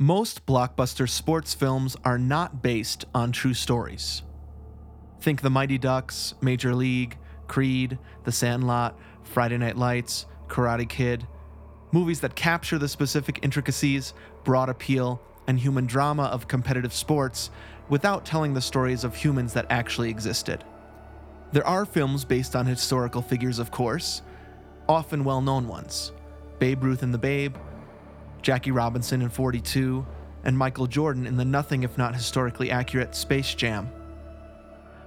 Most blockbuster sports films are not based on true stories. Think The Mighty Ducks, Major League, Creed, The Sandlot, Friday Night Lights, Karate Kid. Movies that capture the specific intricacies, broad appeal, and human drama of competitive sports without telling the stories of humans that actually existed. There are films based on historical figures, of course, often well known ones Babe Ruth and the Babe, Jackie Robinson in 42, and Michael Jordan in the nothing if not historically accurate Space Jam.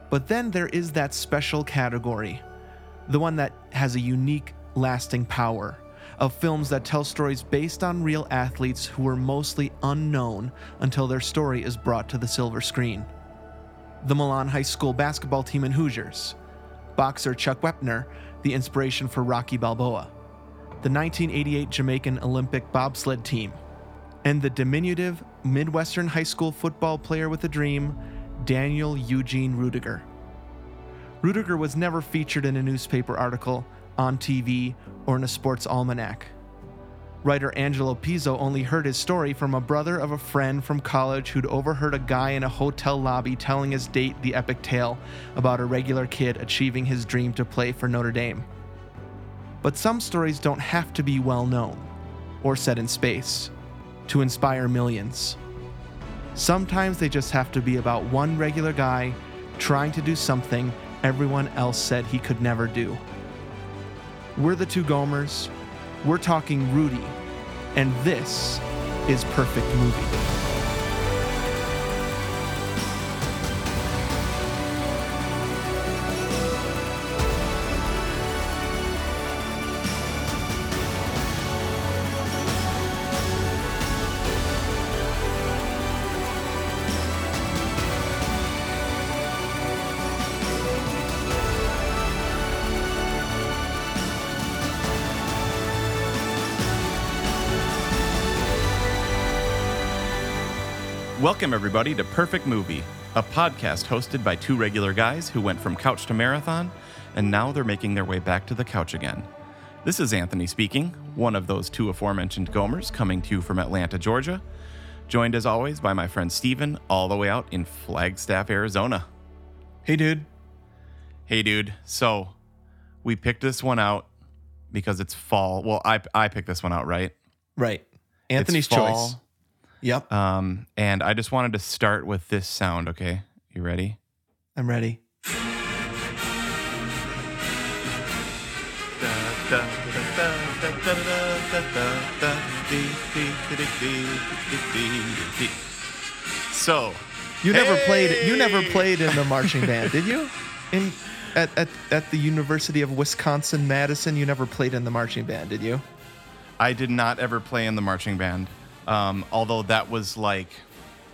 But then there is that special category, the one that has a unique, lasting power, of films that tell stories based on real athletes who were mostly unknown until their story is brought to the silver screen. The Milan High School basketball team in Hoosiers, boxer Chuck Wepner, the inspiration for Rocky Balboa, the 1988 Jamaican Olympic bobsled team, and the diminutive Midwestern high school football player with a dream, Daniel Eugene Ruettiger. Ruettiger was never featured in a newspaper article, on TV, or in a sports almanac. Writer Angelo Pizzo only heard his story from a brother of a friend from college who'd overheard a guy in a hotel lobby telling his date the epic tale about a regular kid achieving his dream to play for Notre Dame. But some stories don't have to be well known or set in space to inspire millions. Sometimes they just have to be about one regular guy trying to do something everyone else said he could never do. We're the two Gomers. We're talking Rudy. And this is Perfect Movie. Welcome, everybody, to Perfect Movie, a podcast hosted by two regular guys who went from couch to marathon, and now they're making their way back to the couch again. This is Anthony speaking, one of those two aforementioned Gomers coming to you from Atlanta, Georgia, joined as always by my friend Steven, all the way out in Flagstaff, Arizona. Hey, dude. Hey, dude. So we picked this one out because it's fall. Well, I, I picked this one out, right? Right. Anthony's choice. Yep. Um, and I just wanted to start with this sound, okay? You ready? I'm ready. So, You never played you never played in the marching band, did you? In at, at, at the University of Wisconsin Madison, you never played in the marching band, did you? I did not ever play in the marching band, um, although that was like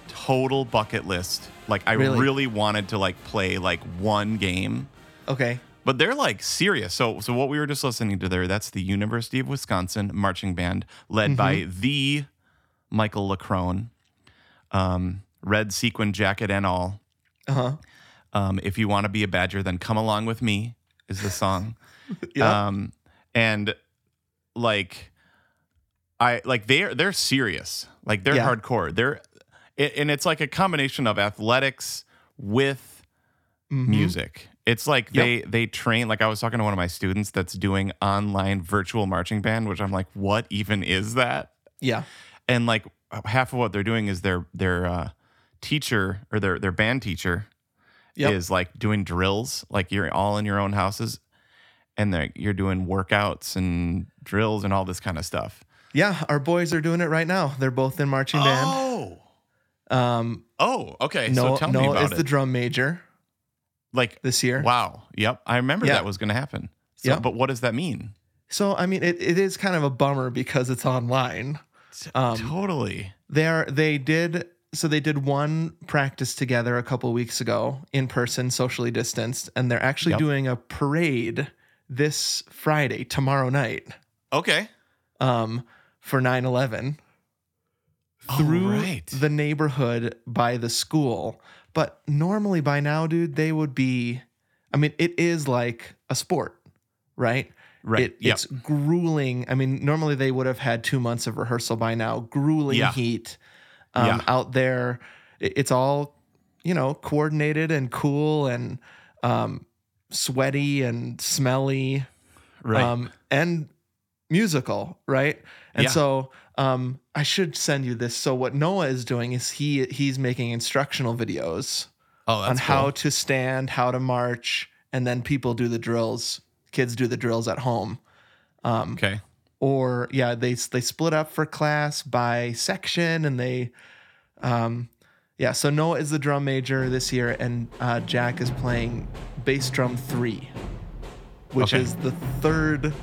total bucket list. Like I Really? really wanted to like play like one game, Okay. but they're like serious. So, so what we were just listening to there, that's the University of Wisconsin marching band led by Mm-hmm. the Michael Leckrone, um, red sequin jacket and all. Uh-huh. Um, if you want to be a badger, then come along with me is the song. Yeah. Um, and like, I like they're they're serious. Like they're Yeah. hardcore. They're and it's like a combination of athletics with Mhm. music. It's like Yep. they they train. Like I was talking to one of my students that's doing online virtual marching band, which I'm like, what even is that? Yeah. and like half of what they're doing is their their uh, teacher or their their band teacher Yep. is like doing drills like you're all in your own houses and they're, you're doing workouts and drills and all this kind of stuff Yeah, our boys are doing it right now. They're both in marching band. oh Um oh okay no so tell me Noah about is it the drum major like this year. wow yep i remember that was going to happen so, Yep. but what does that mean So I mean it, it is kind of a bummer because it's online. Um, totally They are they did so they did one practice together a couple weeks ago in person, socially distanced, and they're actually Yep. doing a parade this Friday, tomorrow night, okay um, for 9-11 Oh, through right. the neighborhood by the school. But normally by now, dude, they would be I mean, it is like a sport, right? right It, yep. It's grueling. I mean, normally they would have had two months of rehearsal by now. Grueling Yeah. heat. um, Yeah. out there. It's all you know, coordinated and cool and um, sweaty and smelly Right. um, and musical, right? And Yeah. so um, I should send you this. So what Noah is doing is he he's making instructional videos oh, on how to stand, how to march, and then people do the drills. Kids do the drills at home. Um, Okay. or yeah, they they split up for class by section, and they, um, yeah. So Noah is the drum major this year, and uh, Jack is playing bass drum three, which Okay. is the third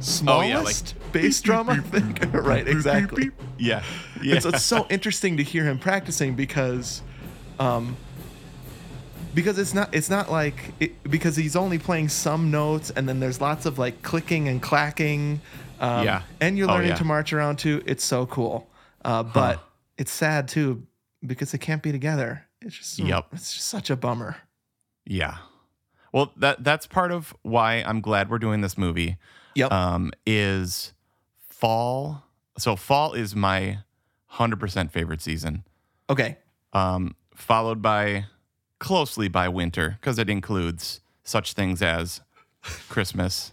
smallest yeah, like- bass drum, I think. right, exactly. Yeah. Yeah. So it's so interesting to hear him practicing because, um, because it's not it's not like it, because he's only playing some notes and then there's lots of like clicking and clacking. Um, Yeah. And you're Oh, learning yeah. to march around too. It's so cool. Uh, but it's sad too because they can't be together. It's just Yep. It's just such a bummer. Yeah. Well, that that's part of why I'm glad we're doing this movie. Yep. Um, is fall. So fall is my hundred percent favorite season. okay. Um, followed by closely by winter because it includes such things as Christmas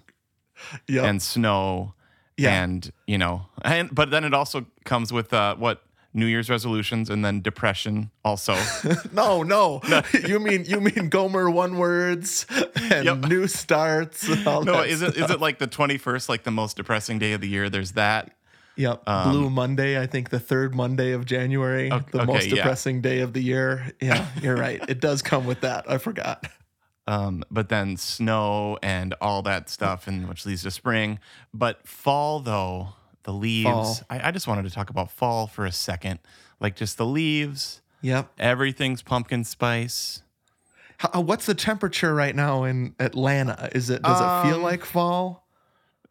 Yep. and snow Yeah. and you know and but then it also comes with uh what New Year's resolutions and then depression also. no, no, you mean you mean Gomer one words and Yep. new starts. And all no, is it is it like the 21st like the most depressing day of the year? There's that. Yep. Blue Monday, I think the third Monday of January, Ok- the okay, most yeah. depressing day of the year. Yeah, you're right. It does come with that. I forgot. Um, but then snow and all that stuff, and which leads to spring. But fall, though, the leaves. I, I just wanted to talk about fall for a second. Like just the leaves, Yep. everything's pumpkin spice. How, uh, what's the temperature right now in Atlanta? Is it does it feel Um, like fall?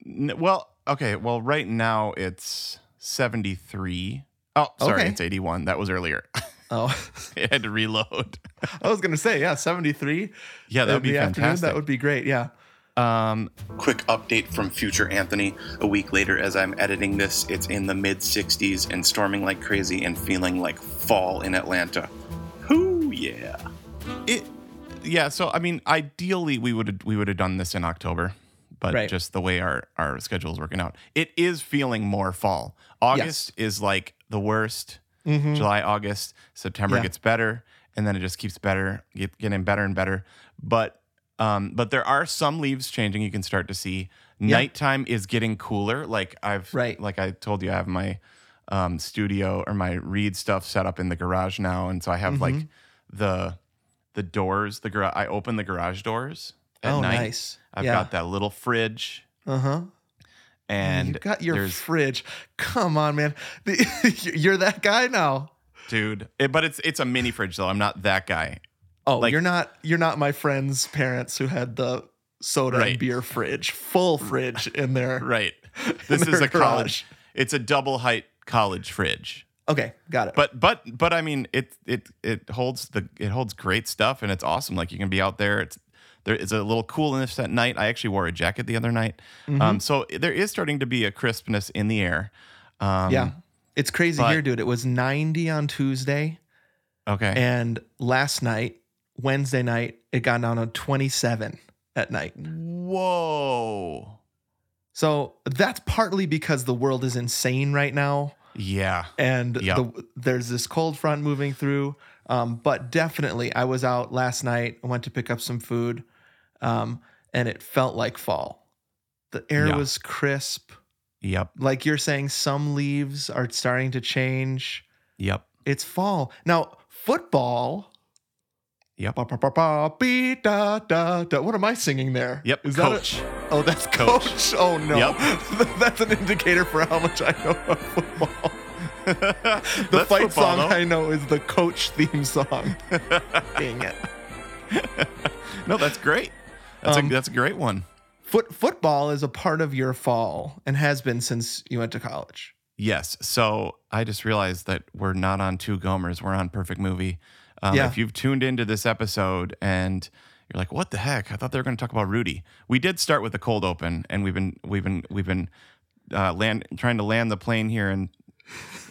N- well, okay. Well, right now it's 73. Oh, sorry, Okay. it's 81. That was earlier. Oh, I had to reload. I was gonna say yeah, 73. Yeah, that would be the afternoon. fantastic. That would be great. Yeah. Um, Quick update from future Anthony. A week later, as I'm editing this, it's in the mid 60s and storming like crazy and feeling like fall in Atlanta. Whoo, yeah. it, yeah. So I mean, ideally we would we would have done this in October, but Right. just the way our our schedule is working out, it is feeling more fall. August is like the worst. Mhm. July, August, September Yeah. gets better, and then it just keeps better, get, getting better and better. But um, but there are some leaves changing. You can start to see. Nighttime is getting cooler. Like I've Right. like I told you, I have my um, studio or my read stuff set up in the garage now, and so I have like Mm-hmm. the the doors. The garage. I open the garage doors at Oh, night. nice. I've yeah. got that little fridge, Uh huh. and you got your fridge. Come on, man. The- You're that guy now. dude. It, but it's it's a mini fridge though. I'm not that guy. Oh, Like- you're not you're not my friend's parents who had the soda Right. and beer fridge, full fridge in there. Right. This is a college. It's a double height college fridge. Okay, got it. But but but I mean it it it holds the it holds great stuff and it's awesome. Like you can be out there. It's there is a little coolness at night. I actually wore a jacket the other night. Mm-hmm. Um, so there is starting to be a crispness in the air. Um, yeah. It's crazy but- here, dude. It was 90 on Tuesday Okay. and last night, Wednesday night, it got down to 27 at night. Whoa. So that's partly because the world is insane right now. Yeah. and Yep. the, there's this cold front moving through. Um, but definitely, I was out last night. I went to pick up some food, um, and it felt like fall. The air Yeah. was crisp. Yep. Like you're saying, some leaves are starting to change. Yep. It's fall now. Football. Yep. Ba, ba, ba, ba, bee, da, da, da. What am I singing there? Yep. Is Coach. that a, oh, that's Coach. coach. Oh no, Yep. that's an indicator for how much I know of football. The That's fight football, song though. I know is the coach theme song. Dang it. No, that's great. That's Um, a that's a great one. Foot football is a part of your fall and has been since you went to college. Yes. So I just realized that we're not on Two Gomers. We're on Perfect Movie. Um, Yeah. If you've tuned into this episode and you're like, "What the heck?" I thought they were going to talk about Rudy. We did start with the cold open, and we've been we've been we've been uh, land trying to land the plane here and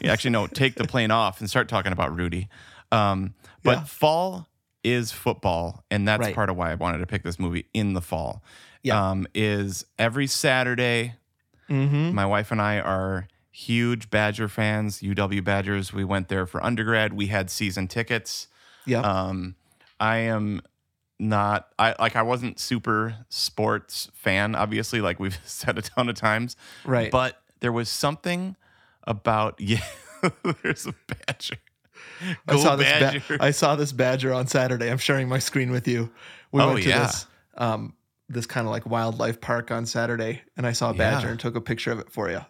Actually, no, take the plane off and start talking about Rudy. Um, but Yeah. fall is football, and that's Right. part of why I wanted to pick this movie in the fall. Yeah. Um, is every Saturday, Mm-hmm. my wife and I are huge Badger fans, UW Badgers. We went there for undergrad. We had season tickets. Yeah. Um, I am not I like I wasn't super sports fan, obviously, like we've said a ton of times. right. But there was something about yeah, there's a badger. I saw this. Ba- badger. I saw this badger on Saturday. I'm sharing my screen with you. We Oh, went to yeah. this um this kind of like wildlife park on Saturday, and I saw a badger Yeah. and took a picture of it for you.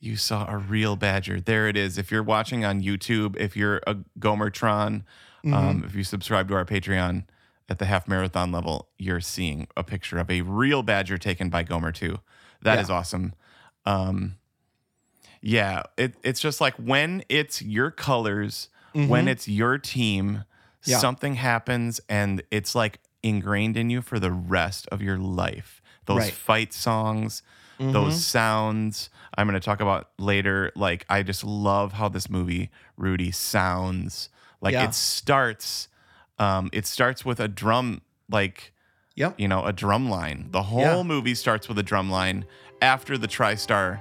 you saw a real badger. There it is. If you're watching on YouTube, if you're a Gomertron, Mm-hmm. um, if you subscribe to our Patreon at the half marathon level, you're seeing a picture of a real badger taken by Gomer too. That is Yeah. awesome. Um, yeah, it, it's just like when it's your colors, when Mhm. it's your team, Yeah. something happens and it's like ingrained in you for the rest of your life. Those Right. fight songs, Mhm. those sounds I'm going to talk about later. Like, I just love how this movie, Rudy, sounds. Like, Yeah. it starts, um, it starts with a drum, like, Yep. you know, a drum line. The whole Yeah. movie starts with a drum line after the TriStar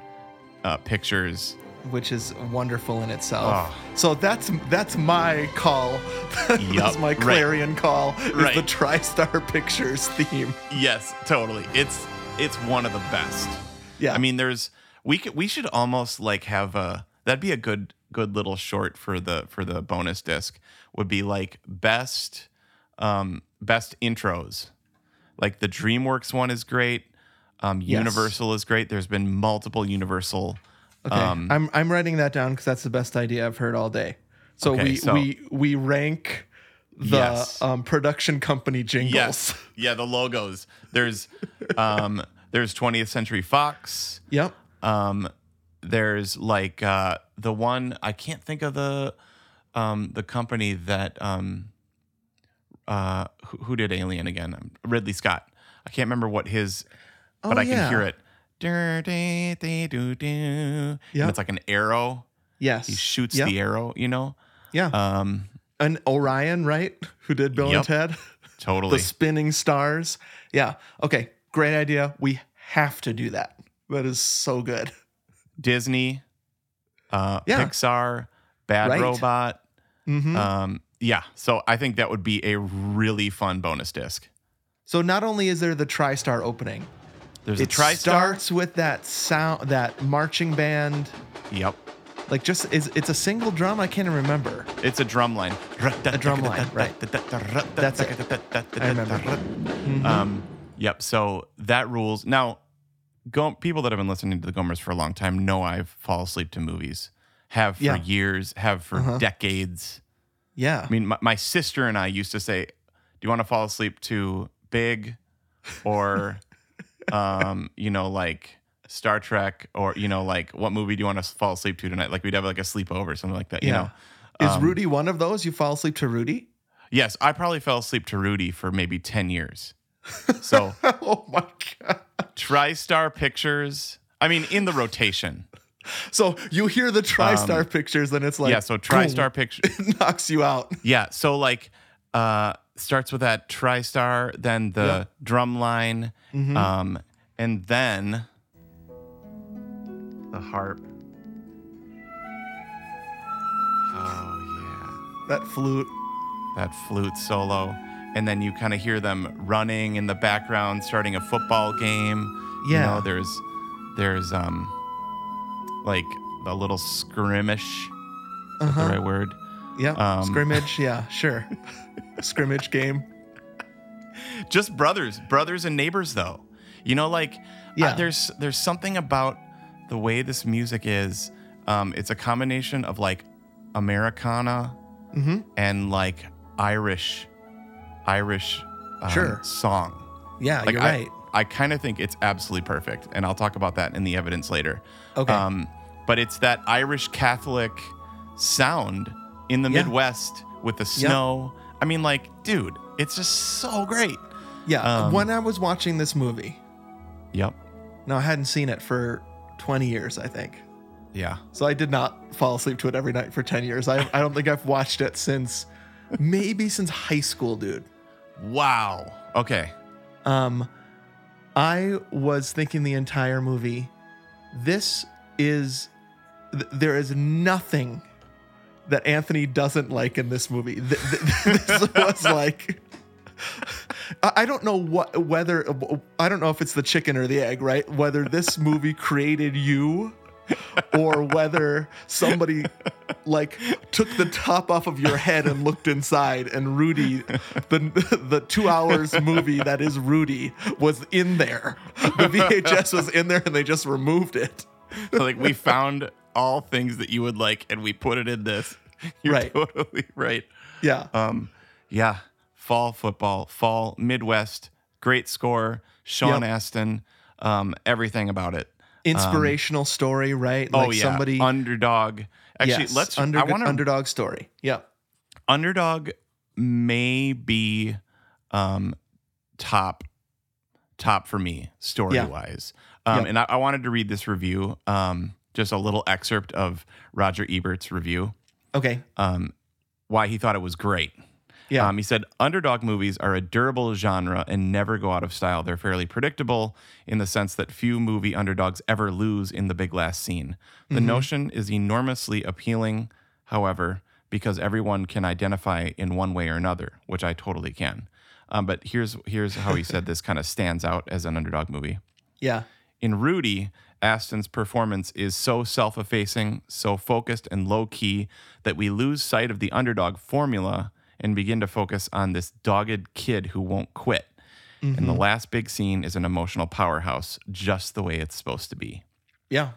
uh, pictures. which is wonderful in itself. Oh. So that's that's my call. that's Yup, my right. clarion call. Is Right. the TriStar Pictures theme. Yes, totally. It's it's one of the best. Yeah. I mean, there's we could we should almost like have a that'd be a good good little short for the for the bonus disc would be like best um best intros. Like the DreamWorks one is great. Um Yes. Universal is great. There's been multiple Universal Okay, um I'm I'm writing that down because that's the best idea I've heard all day. So Okay, we so- we we rank the Yes. um, production company jingles. Yes. Yeah, the logos. There's um there's 20th Century Fox. Yep. Um, there's like uh, the one I can't think of the um, the company that um, uh, who, who did Alien again? Um, Ridley Scott. I can't remember what his, but Oh, I can hear it. Yeah. it's like an arrow. Yes. He shoots Yep. the arrow. You know. Yeah. Um, and Orion, right? Who did Bill Yep. and Ted? totally. The spinning stars. Yeah. Okay. Great idea. We have to do that. That is so good. Disney, uh, Yeah. Pixar, Bad Right. Robot. hmm Um, yeah. So I think that would be a really fun bonus disc. so not only is there the TriStar opening, There's it a TriStar. starts with that sound, that marching band. Yep. Like just is it's a single drum? I can't even remember. It's a drum line. A drum line, right. That's it. I remember. Um, yep. So that rules. Now, go, people that have been listening to the Gomers for a long time know I fall asleep to movies. Have for Yeah. years. Have for Uh-huh. decades. yeah. I mean, my, my sister and I used to say, "Do you want to fall asleep to Big, or, um, you know, like Star Trek, or you know, like what movie do you want to fall asleep to tonight? Like we'd have like a sleepover or something like that. You Yeah. know. Is Um, Rudy one of those? You fall asleep to Rudy? Yes, I probably fell asleep to Rudy for maybe 10 years. So, oh my god. TriStar Pictures, I mean, in the rotation. So you hear the TriStar pictures and it's like Um, yeah, so TriStar Pictures. knocks you out. Yeah, so like uh starts with that TriStar, then the Yeah. drum line, Mhm. um and then the harp. Oh yeah. that flute. that flute solo and then you kind of hear them running in the background starting a football game Yeah. you know there's there's um like a little skirmish is Uh-huh. the right word Yeah. Um, Scrimmage. Yeah, sure. Scrimmage game. just brothers brothers and neighbors though you know like Yeah. uh, there's there's something about the way this music is um it's a combination of like americana Mm-hmm. and like irish irish um, Sure. song Yeah, Like you're I, right. I kind of think it's absolutely perfect, and I'll talk about that in the evidence later. Okay. Um, but it's that Irish Catholic sound in the Yeah. Midwest with the snow. I mean, like, dude, it's just so great. yeah. um, when I was watching this movie, Yep. no, I hadn't seen it for 20 years, I think. Yeah. So I did not fall asleep to it every night for 10 years. I, I don't think I've watched it since maybe since high school, dude. Wow. Okay. Um, I was thinking the entire movie, this is, th- there is nothing that Anthony doesn't like in this movie. Th- th- this was like, I I don't know what, whether, I don't know if it's the chicken or the egg, right? Whether this movie created you or whether somebody like took the top off of your head and looked inside and Rudy the the 2 hours movie that is Rudy was in there. The VHS was in there and they just removed it. So, like we found all things that you would like and we put it in this. You're Right. totally right. Yeah. Um, yeah. Fall football, fall Midwest, great score, Sean Yep. Astin, um, everything about it. Inspirational story, right? oh Like yeah, somebody underdog. Actually, yes, let's. under, I want underdog story. Yeah. underdog may be um top top for me story wise um Yep. and I, I wanted to read this review um just a little excerpt of roger ebert's review Okay. um why he thought it was great Yeah. um, he said underdog movies are a durable genre and never go out of style. They're fairly predictable in the sense that few movie underdogs ever lose in the big last scene. The notion is enormously appealing, however, because everyone can identify in one way or another, which I totally can. Um, but here's here's how he said this kind of stands out as an underdog movie. yeah. In Rudy, Astin's performance is so self effacing, so focused and low key that we lose sight of the underdog formula and begin to focus on this dogged kid who won't quit. And the last big scene is an emotional powerhouse, just the way it's supposed to be. Yeah.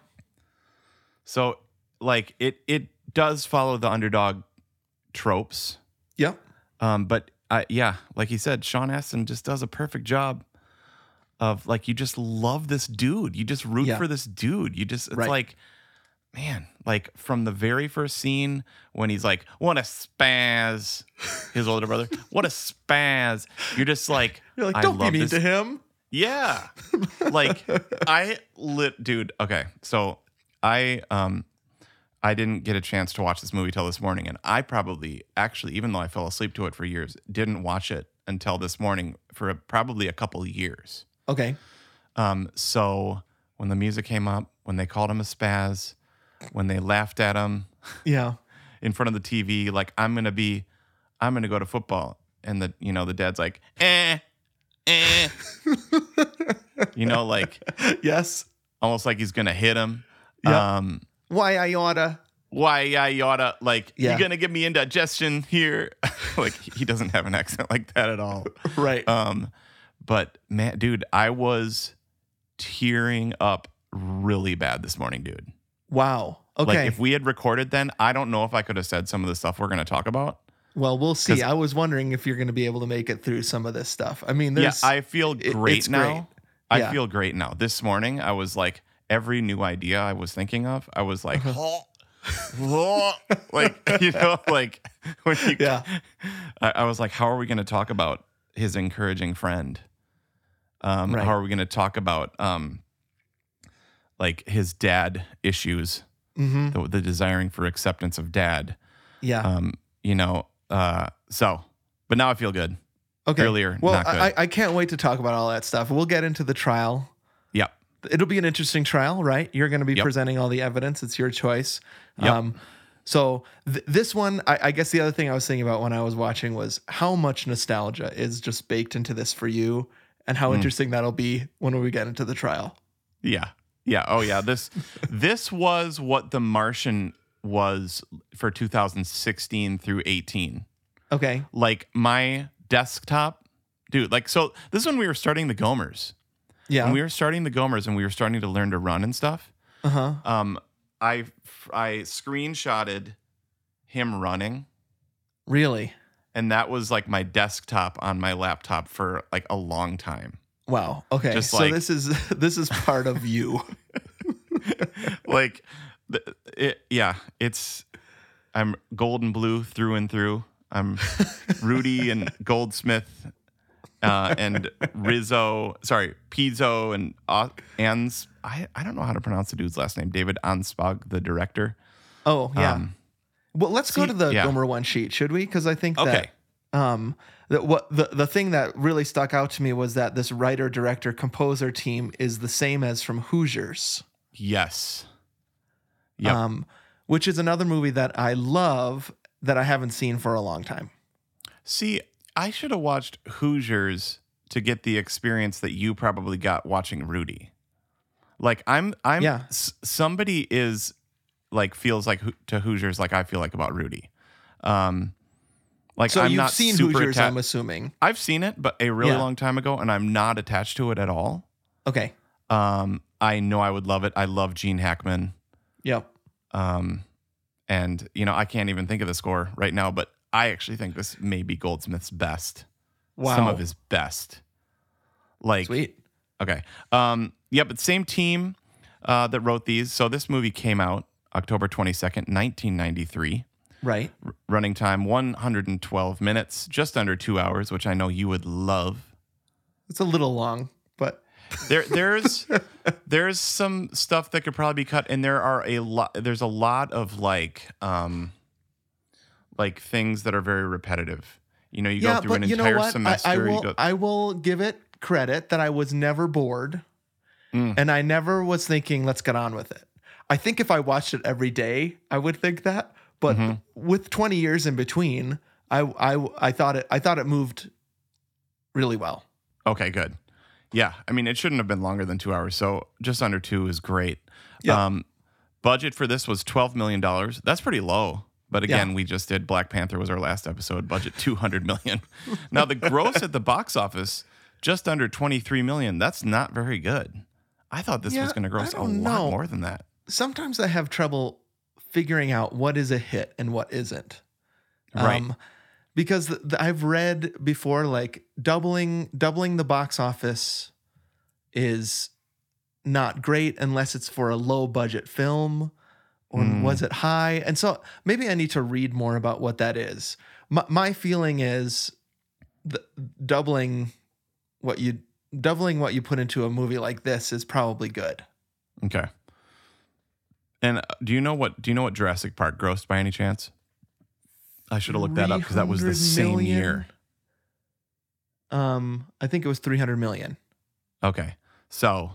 So, like, it it does follow the underdog tropes, Yep. um, but uh, yeah, like he said, Sean Astin just does a perfect job of like you just love this dude. You just root Yeah. for this dude. You just it's Right. like, man, like from the very first scene when he's like, "What a spaz," his older brother, "What a spaz." You're just like, You're like, I don't be mean this to him. yeah. like I lit dude, okay. So I um I didn't get a chance to watch this movie till this morning and I probably actually even though I fell asleep to it for years, didn't watch it until this morning for a, probably a couple years. Okay. Um so when the music came up, when they called him a spaz, when they laughed at him Yeah. in front of the TV like I'm going to be I'm going to go to football and the you know the dad's like, "Eh. Eh." you know like yes. almost like he's gonna hit him. Yeah. Um, Why I oughta. why I oughta like Yeah. you're gonna give me indigestion here. like he doesn't have an accent like that at all. Right. Um, but man, dude, I was tearing up really bad this morning, dude. Wow. Okay. Like if we had recorded then, I don't know if I could have said some of the stuff we're gonna talk about. well, we'll see. I was wondering if you're going to be able to make it through some of this stuff. I mean, Yeah, there's. I feel great it's now. great. I Yeah. feel great now. This morning, I was like, every new idea I was thinking of, I was like, Uh-huh. like you know, like when you, Yeah. I, I was like, how are we going to talk about his encouraging friend? Um, Right. How are we going to talk about um, like his dad issues, hmm the, the desiring for acceptance of dad? Yeah. Um, you know, uh, so, but now I feel good. okay. earlier, Well, not good. I, I can't wait to talk about all that stuff. We'll get into the trial. Yep. It'll be an interesting trial, right? You're going to be Yep. presenting all the evidence. It's your choice. Yep. Um, so th- this one, I, I guess the other thing I was thinking about when I was watching was how much nostalgia is just baked into this for you, and how Mm. interesting that'll be when we get into the trial. Yeah. Yeah. Oh yeah. This this was what The Martian was for 2016 through 18. Okay. Like my desktop, dude, like so this is when we were starting the Gomers. Yeah. When we were starting the Gomers and we were starting to learn to run and stuff. uh huh. Um I I screenshotted him running Really? and that was like my desktop on my laptop for like a long time. Wow. Okay. Just so like- this is this is part of you. like it, yeah it's i'm gold and blue through and through i'm rudy and goldsmith uh, and rizzo sorry pizzo and uh, ans I, I don't know how to pronounce the dude's last name. David Anspaugh, the director. Oh yeah. Um, well, let's go to the yeah. Gomer one sheet, should we? Because I think that Okay. Um that what the the thing that really stuck out to me was that this writer director composer team is the same as from Hoosiers. Yes. Yep. Um, which is another movie that I love that I haven't seen for a long time. See, I should have watched Hoosiers to get the experience that you probably got watching Rudy. Like I'm, I'm. Yeah. s- somebody is like feels like Ho- to Hoosiers like I feel like about Rudy. Um, like so I'm you've not seen super Hoosiers, atta- I'm assuming. I've seen it, but a really Yeah. long time ago, and I'm not attached to it at all. Okay. Um, I know I would love it. I love Gene Hackman. Yep. Um, and you know, I can't even think of the score right now, but I actually think this may be Goldsmith's best. Wow. Some of his best. Like sweet. okay. Um, yeah, but same team uh, that wrote these. So this movie came out October 22nd, 1993. Right. R- running time 112 minutes, just under two hours, which I know you would love. It's a little long, but there there's there's some stuff that could probably be cut, and there are a lot. There's a lot of like um like things that are very repetitive. You know, you yeah, go through an entire semester. I, I will, go- I will give it credit that I was never bored. Mm. And I never was thinking, let's get on with it. I think if I watched it every day, I would think that. But Mm-hmm. with 20 years in between, I, I I thought it I thought it moved really well. okay, good. Yeah, I mean, it shouldn't have been longer than two hours, so just under two is great. Yeah. Um, budget for this was twelve million dollars. That's pretty low. But again, Yeah. we just did Black Panther was our last episode. Budget two hundred million. now the gross at the box office just under twenty three million. That's not very good. I thought this Yeah, was going to gross a don't lot more than that. Sometimes I have trouble figuring out what is a hit and what isn't. Right. because th- th- I've read before like doubling doubling the box office is not great unless it's for a low budget film or Mm. was it high and so maybe i need to read more about what that is my, my feeling is the, doubling what you doubling what you put into a movie like this is probably good Okay. And uh, do you know what do you know what Jurassic Park grossed by any chance? I should have looked that up because that was the 300 same million? year. um i think it was 300 million Okay. So,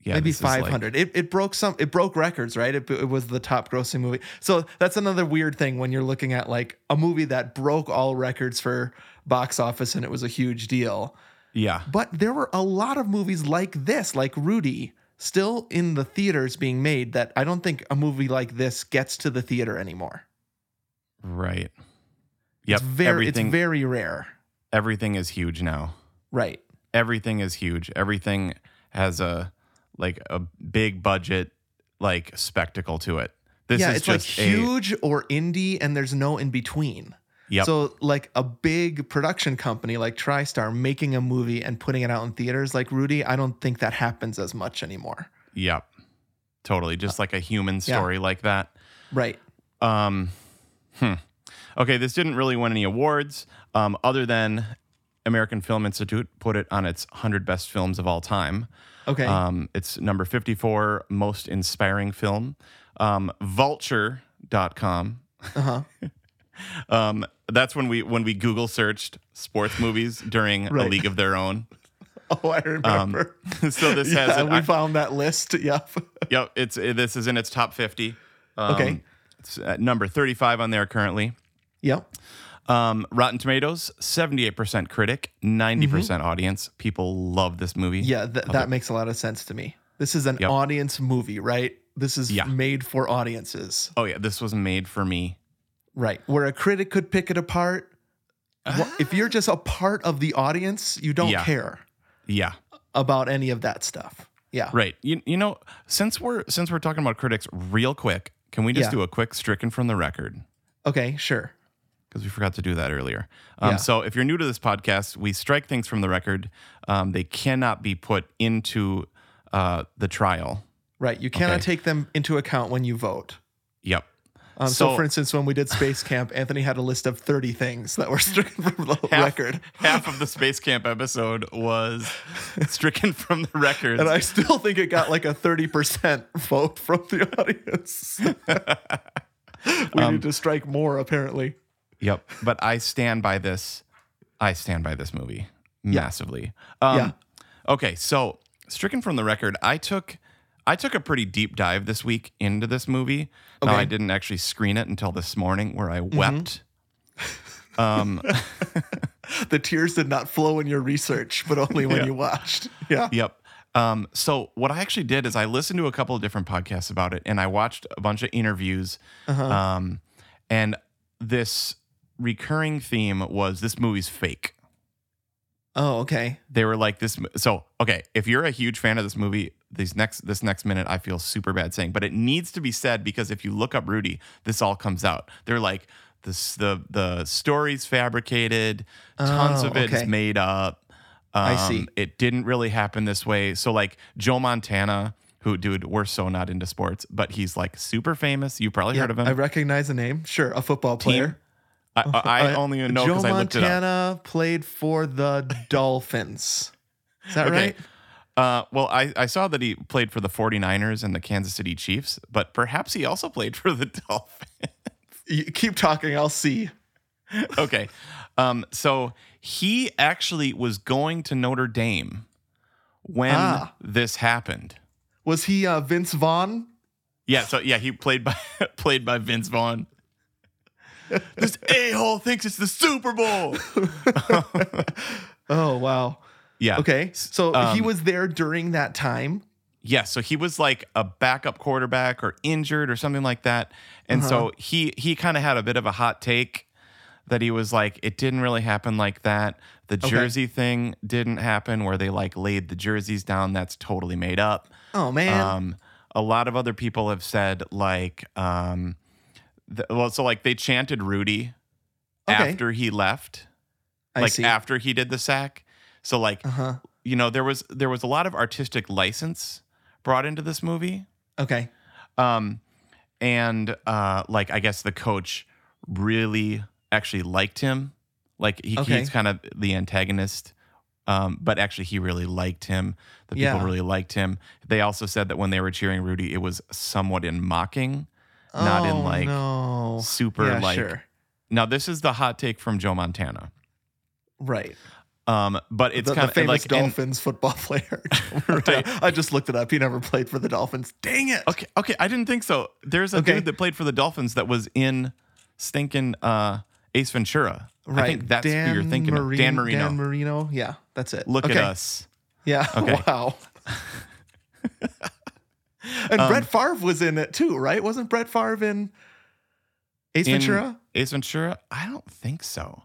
yeah, maybe this is like- 500 it, it broke some it broke records right it, it was the top grossing movie so that's another weird thing when you're looking at like a movie that broke all records for box office and it was a huge deal yeah. but there were a lot of movies like this like rudy still in the theaters being made that i don't think a movie like this gets to the theater anymore Right. Yep. it's very everything it's very rare everything is huge now. right Everything is huge. Everything has a like a big budget like spectacle to it. This yeah is it's like just a huge or indie and there's no in between Yep. So like a big production company like TriStar making a movie and putting it out in theaters like Rudy, I don't think that happens as much anymore. Yep. Totally. Just like a human story like that. Right. Um, hmm. Okay, this didn't really win any awards, um, other than American Film Institute put it on its 100 best films of all time. Okay. Um, it's number 54 most inspiring film. Um, vulture.com. uh-huh. Um, that's when we when we Google searched sports movies during a league of their own. Oh, I remember. so this yeah, has it. we found that list. Yep. Yep, it's it, this is in its top 50. Um, Okay. It's at number 35 on there currently. yep. Um, Rotten Tomatoes, 78% critic, 90% audience. People love this movie. Mm-hmm. Yeah, th- that makes a lot of sense to me. This is an Yep. audience movie, right? This is Yeah. made for audiences. Oh, yeah. This was made for me. Right. Where a critic could pick it apart. Wha- If you're just a part of the audience, you don't Yeah. care Yeah. about any of that stuff. Yeah. Right. You, you know, since we're since we're talking about critics real quick, can we just Yeah. do a quick stricken from the record? Okay, sure. Because we forgot to do that earlier. Um, Yeah. So if you're new to this podcast, we strike things from the record. Um, they cannot be put into uh, the trial. Right. You cannot Okay. take them into account when you vote. Yep. Um, so, So- for instance, when we did Space Camp, Anthony had a list of 30 things that were stricken from the half, record. half of the Space Camp episode was stricken from the record. And I still think it got like a 30% vote from the audience. we Um, need to strike more, apparently. Yep. But I stand by this. I stand by this movie massively. Um, Yeah. Okay, so stricken from the record, I took I took a pretty deep dive this week into this movie. Now I didn't actually screen it until this morning, where I wept. Um, The tears did not flow in your research, but only when Yeah. you watched. Yeah. Yep. Um, so what I actually did is I listened to a couple of different podcasts about it, and I watched a bunch of interviews. Uh-huh. Um, and this recurring theme was this movie's fake. Oh, okay. they were like this so okay if you're a huge fan of this movie these next this next minute i feel super bad saying but it needs to be said because if you look up rudy this all comes out they're like this the the story's fabricated tons Oh, of it is okay. made up um, I see. it didn't really happen this way so like joe montana who dude we're so not into sports but he's like super famous you probably Yeah, heard of him I recognize the name. Sure. A football player. I, I, I only know Joe because i looked it up Joe Montana played for the Dolphins. Is that Okay. right? Uh, well, I, I saw that he played for the 49ers and the Kansas City Chiefs, but perhaps he also played for the Dolphins. You keep talking. I'll see. okay. Um, so he actually was going to Notre Dame when Ah. this happened. Was he uh, Vince Vaughn? Yeah, so yeah, he played by played by Vince Vaughn. this a-hole thinks it's the Super Bowl. Oh, wow. Yeah. Okay. So he um, was there during that time. Yeah, so he was like a backup quarterback or injured or something like that. And so he he kind of had a bit of a hot take that he was like it didn't really happen like that. The jersey thing didn't happen where they like laid the jerseys down. That's totally made up. Oh, man. Um a lot of other people have said like um th- well so like they chanted Rudy Okay. after he left. I like see. after he did the sack. So like uh-huh. you know there was there was a lot of artistic license brought into this movie Okay. um and uh like i guess the coach really actually liked him like he, Okay. he's kind of the antagonist um but actually he really liked him the people Yeah. really liked him they also said that when they were cheering rudy it was somewhat in mocking not in Oh, like no. super Yeah, like sure. now this is the hot take from joe montana Right. Um but it's the, kind the of famous like and- Dolphins football player. Right. I just looked it up. He never played for the Dolphins. Dang it. Okay, okay, I didn't think so. There's a Okay. dude that played for the Dolphins that was in stinking uh, Ace Ventura. Right. I think that's who you're thinking of. Dan Marino. Dan Marino. Yeah, that's it. Look okay. at us. Yeah. Okay. Wow. and Um, Brett Favre was in it too, right? Wasn't Brett Favre in Ace In Ventura? Ace Ventura? I don't think so.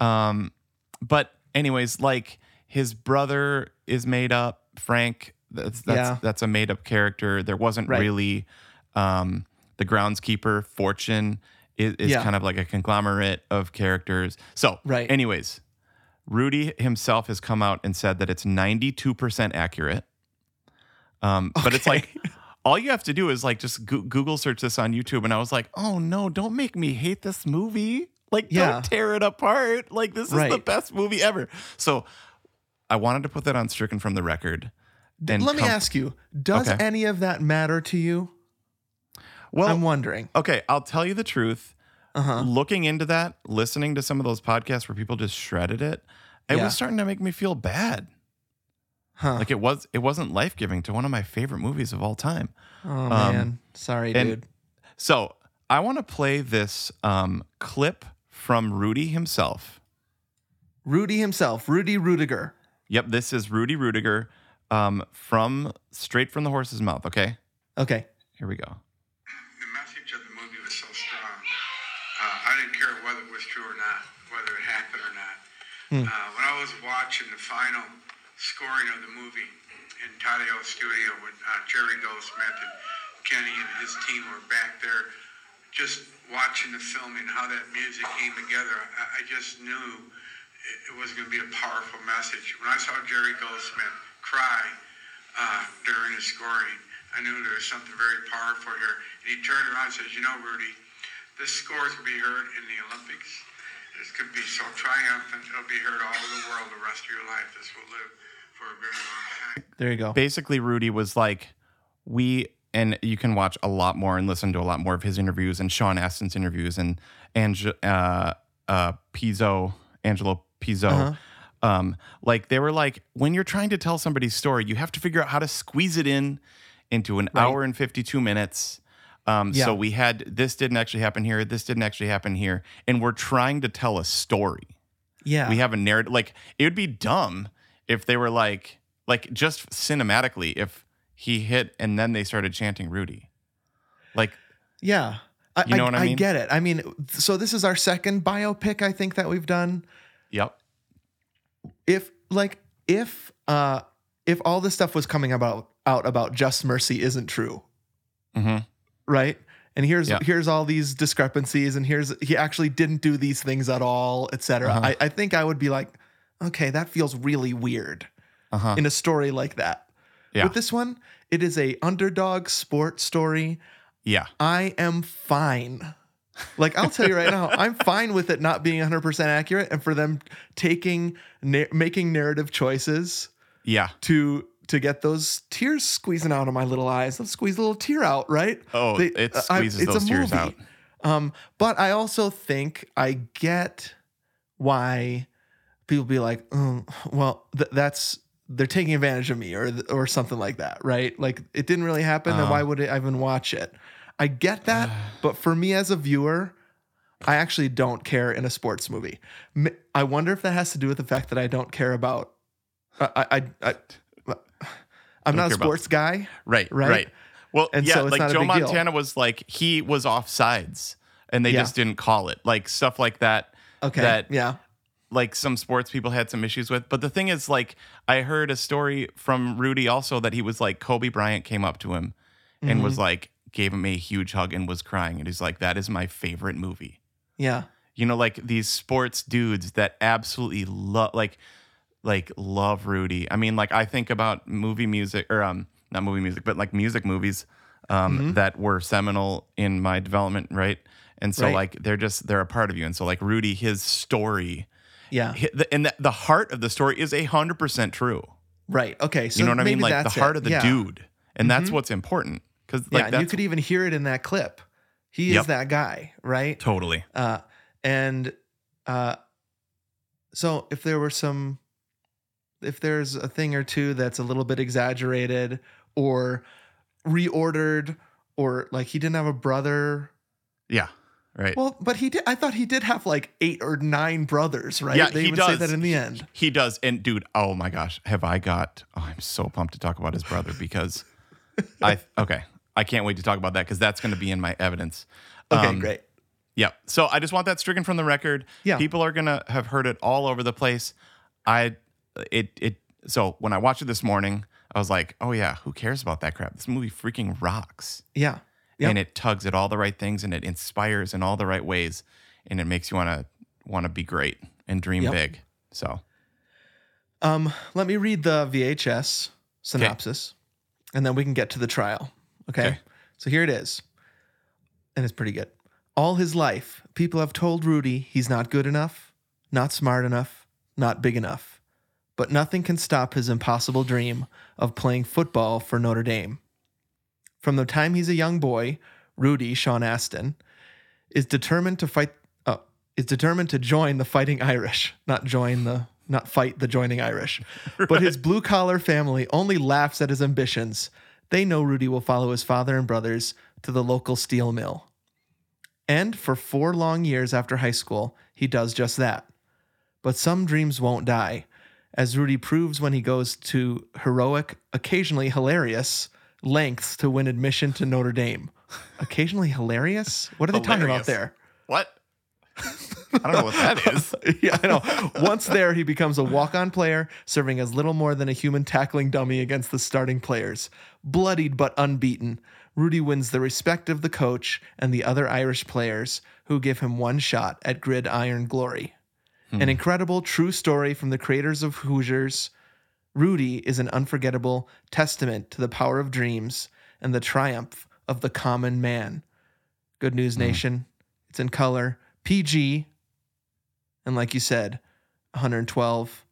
Um, but anyways, like his brother is made up. Frank, that's that's Yeah. that's a made up character. There wasn't Right. really um, the groundskeeper. Fortune is, is Yeah. kind of like a conglomerate of characters. So, Right. Anyways, Rudy himself has come out and said that it's 92% accurate. Um, But it's like, all you have to do is like just Goo- Google search this on YouTube. And I was like, oh no, don't make me hate this movie. Like, Yeah. don't tear it apart. Like, this is the best movie ever. So I wanted to put that on Stricken from the record. And Let me com- ask you: Does Okay. any of that matter to you? Well, I'm wondering. okay, I'll tell you the truth. Uh huh. Looking into that, listening to some of those podcasts where people just shredded it, it Yeah. was starting to make me feel bad. Huh. Like it was, it wasn't life giving to one of my favorite movies of all time. oh man. Sorry, dude. So I want to play this um, clip from Rudy himself. Rudy himself, Rudy Ruettiger. Yep, this is Rudy Ruettiger um, from straight from the horse's mouth. Okay, Okay. here we go. the message of the movie was so strong. Uh, I didn't care whether it was true or not, whether it happened or not. Hmm. Uh, when I was watching the final scoring of the movie in Todd-AO Studio with uh, Jerry Goldsmith and Kenny and his team were back there, just watching the film and how that music came together, I, I just knew it, it was going to be a powerful message. When I saw Jerry Goldsmith cry uh, during the scoring, I knew there was something very powerful here. And he turned around and says, "You know, Rudy, this scores will be heard in the Olympics. This could be so triumphant, it'll be heard all over the world the rest of your life. This will live for a very long time. There you go. basically Rudy was like, we and you can watch a lot more and listen to a lot more of his interviews and Sean Astin's interviews and Ange, uh, uh, Pizzo, Angelo Pizzo. Uh-huh. Um, like they were like, when you're trying to tell somebody's story, you have to figure out how to squeeze it in into an Right. hour and 52 minutes. Um, Yeah. So we had this didn't actually happen here, this didn't actually happen here, and we're trying to tell a story Yeah. we have a narrative like it would be dumb if they were like like just cinematically if he hit and then they started chanting rudy like Yeah. I, You know what I mean? I get it. I mean, so this is our second biopic, I think, that we've done. yep If like if uh if all this stuff was coming about out about just mercy isn't true, hmm right? And here's Yeah. here's all these discrepancies, and here's he actually didn't do these things at all, etc. Uh-huh. I, I think I would be like, okay, that feels really weird uh-huh in a story like that. Yeah. With this one, it is a underdog sport story. yeah I am fine. Like I'll tell you right now, I'm fine with it not being 100% accurate and for them taking na- making narrative choices yeah to to get those tears squeezing out of my little eyes. Let's squeeze a little tear out, right? oh They- it I- squeezes it's a those tears movie. out Um, but I also think I get why people be like, oh, well, th- that's they're taking advantage of me or or something like that, right? Like it didn't really happen, then Uh. why would I even watch it? I get that, but for me as a viewer, I actually don't care in a sports movie. I wonder if that has to do with the fact that I don't care about. I, I, I, Don't not a care about- sports guy. right Right? right, well And yeah so like joe big deal. montana was like he was off sides and they Yeah. just didn't call it like stuff like that Okay. that yeah. Like some sports people had some issues with. But the thing is, like, I heard a story from Rudy also that he was like, Kobe Bryant came up to him and Mm-hmm. was like, gave him a huge hug and was crying. And he's like, that is my favorite movie. Yeah. You know, like these sports dudes that absolutely love, like, like love Rudy. I mean, like I think about movie music or um, not movie music, but like music movies um, Mm-hmm. that were seminal in my development, right? And so Right. like they're just they're a part of you. And so like Rudy, his story Yeah. and the, the heart of the story is a hundred percent true. Right. Okay. So You know what I mean? Like the heart it. of the Yeah. Mm-hmm. dude, and that's what's important. Because yeah, like and you could even hear it in that clip. He is Yep. that guy, right? totally Uh, and uh, so if there were some, if there's a thing or two that's a little bit exaggerated or reordered, or like he didn't have a brother. yeah, right. Well, but he did. I thought he did have like eight or nine brothers, right? yeah, they he does. say that in the end. He does. And dude, oh my gosh, have I got? Oh, I'm so pumped to talk about his brother because I okay, I can't wait to talk about that because that's going to be in my evidence. Okay, Um, great. Yeah. So I just want that stricken from the record. Yeah. People are gonna have heard it all over the place. I it it so when I watched it this morning, I was like, oh yeah, who cares about that crap? This movie freaking rocks. Yeah. Yep. And it tugs at all the right things and it inspires in all the right ways. And it makes you wanna wanna be great and dream Yep. big. So Um, let me read the VHS synopsis, and then we can get to the trial. Okay? Okay. So here it is, and it's pretty good. All his life, people have told Rudy he's not good enough, not smart enough, not big enough. But nothing can stop his impossible dream of playing football for Notre Dame. From the time he's a young boy, Rudy Sean Astin is determined to fight. Uh, is determined to join the Fighting Irish, not join the not fight the joining Irish. But his blue collar family only laughs at his ambitions. They know Rudy will follow his father and brothers to the local steel mill. And for four long years after high school, he does just that. But some dreams won't die, as Rudy proves when he goes to heroic, occasionally hilarious lengths to win admission to Notre Dame. Occasionally hilarious? What are they talking about there? what? I don't know what that is. yeah, I know. Once there, he becomes a walk on player, serving as little more than a human tackling dummy against the starting players. Bloodied but unbeaten, Rudy wins the respect of the coach and the other Irish players who give him one shot at gridiron glory. An hmm. incredible true story from the creators of Hoosiers. Rudy is an unforgettable testament to the power of dreams and the triumph of the common man. Good News hmm. Nation, It's in color, PG, and like you said, 112.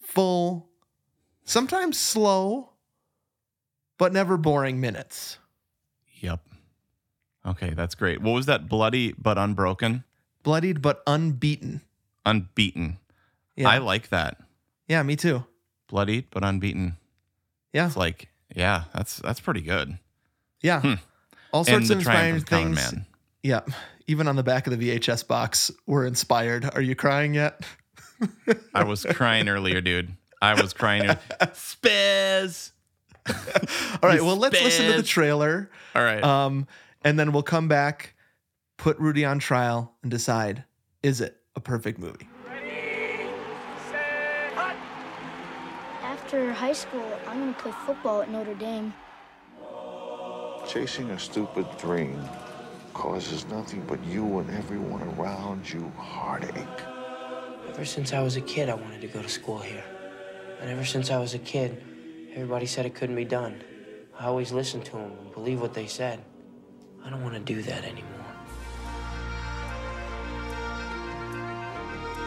Full, sometimes slow, but never boring minutes. Yep. Okay, that's great. What was that? Bloody but unbroken, Bloodied but unbeaten. unbeaten. Yeah. I like that. Yeah, me too. Bloodied but unbeaten. Yeah. It's like, yeah, that's that's pretty good. Yeah. Hmm. All sorts the of inspiring of things. Man. Yeah. Even on the back of the VHS box, we're inspired. Are you crying yet? I was crying earlier, dude. I was crying. Spaz. All right. Well, let's listen to the trailer. All right. Um, and then we'll come back, put Rudy on trial, and decide is it a perfect movie? After high school, I'm gonna play football at Notre Dame. Chasing a stupid dream causes nothing but you and everyone around you heartache. Ever since I was a kid, I wanted to go to school here. And ever since I was a kid, everybody said it couldn't be done. I always listened to them and believed what they said. I don't want to do that anymore.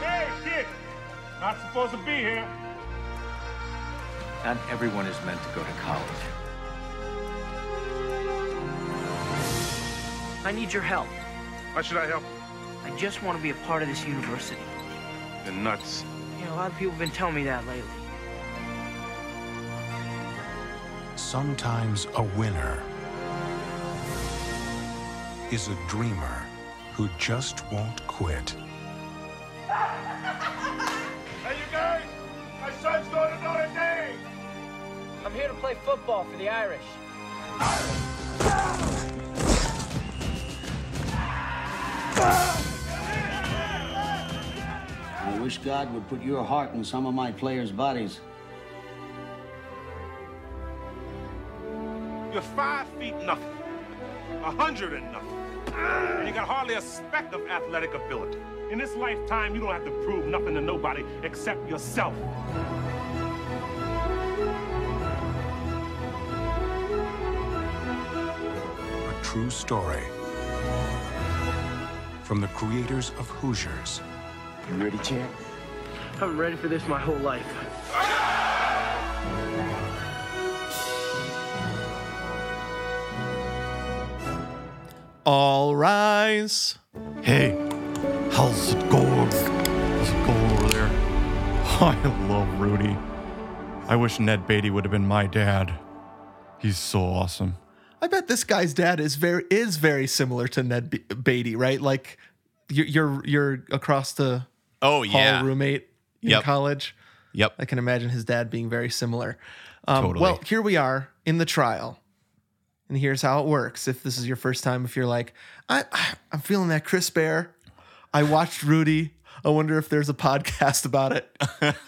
Hey, kid! Not supposed to be here. Not everyone is meant to go to college. I need your help. Why should I help? I just want to be a part of this university. You're nuts. You know, a lot of people have been telling me that lately. Sometimes a winner is a dreamer who just won't quit. Hey, you guys! My son's going to Notre Dame! I'm here to play football for the Irish. I wish God would put your heart in some of my players' bodies. You're five feet nothing. A hundred and nothing. And you got hardly a speck of athletic ability. In this lifetime, you don't have to prove nothing to nobody except yourself. True story from the creators of Hoosiers. You ready, champ? I'm ready for this my whole life. All rise. Hey, how's it going? How's it going over there? I love Rudy. I wish Ned Beatty would have been my dad. He's so awesome. I bet this guy's dad is very is very similar to Ned Be- Beatty, right? Like you're you're, you're across the Oh yeah. roommate in Yep. college. Yep. I can imagine his dad being very similar. Um, Totally. Well, here we are in the trial, and here's how it works. If this is your first time, if you're like, I, I'm feeling that crisp air. I watched Rudy. I wonder if there's a podcast about it.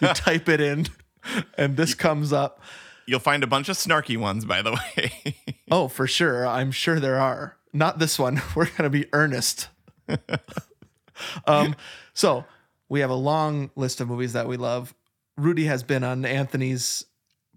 You type it in, and this comes up. You'll find a bunch of snarky ones, by the way. Oh, for sure. I'm sure there are. Not this one. We're going to be earnest. um, so we have a long list of movies that we love. Rudy has been on Anthony's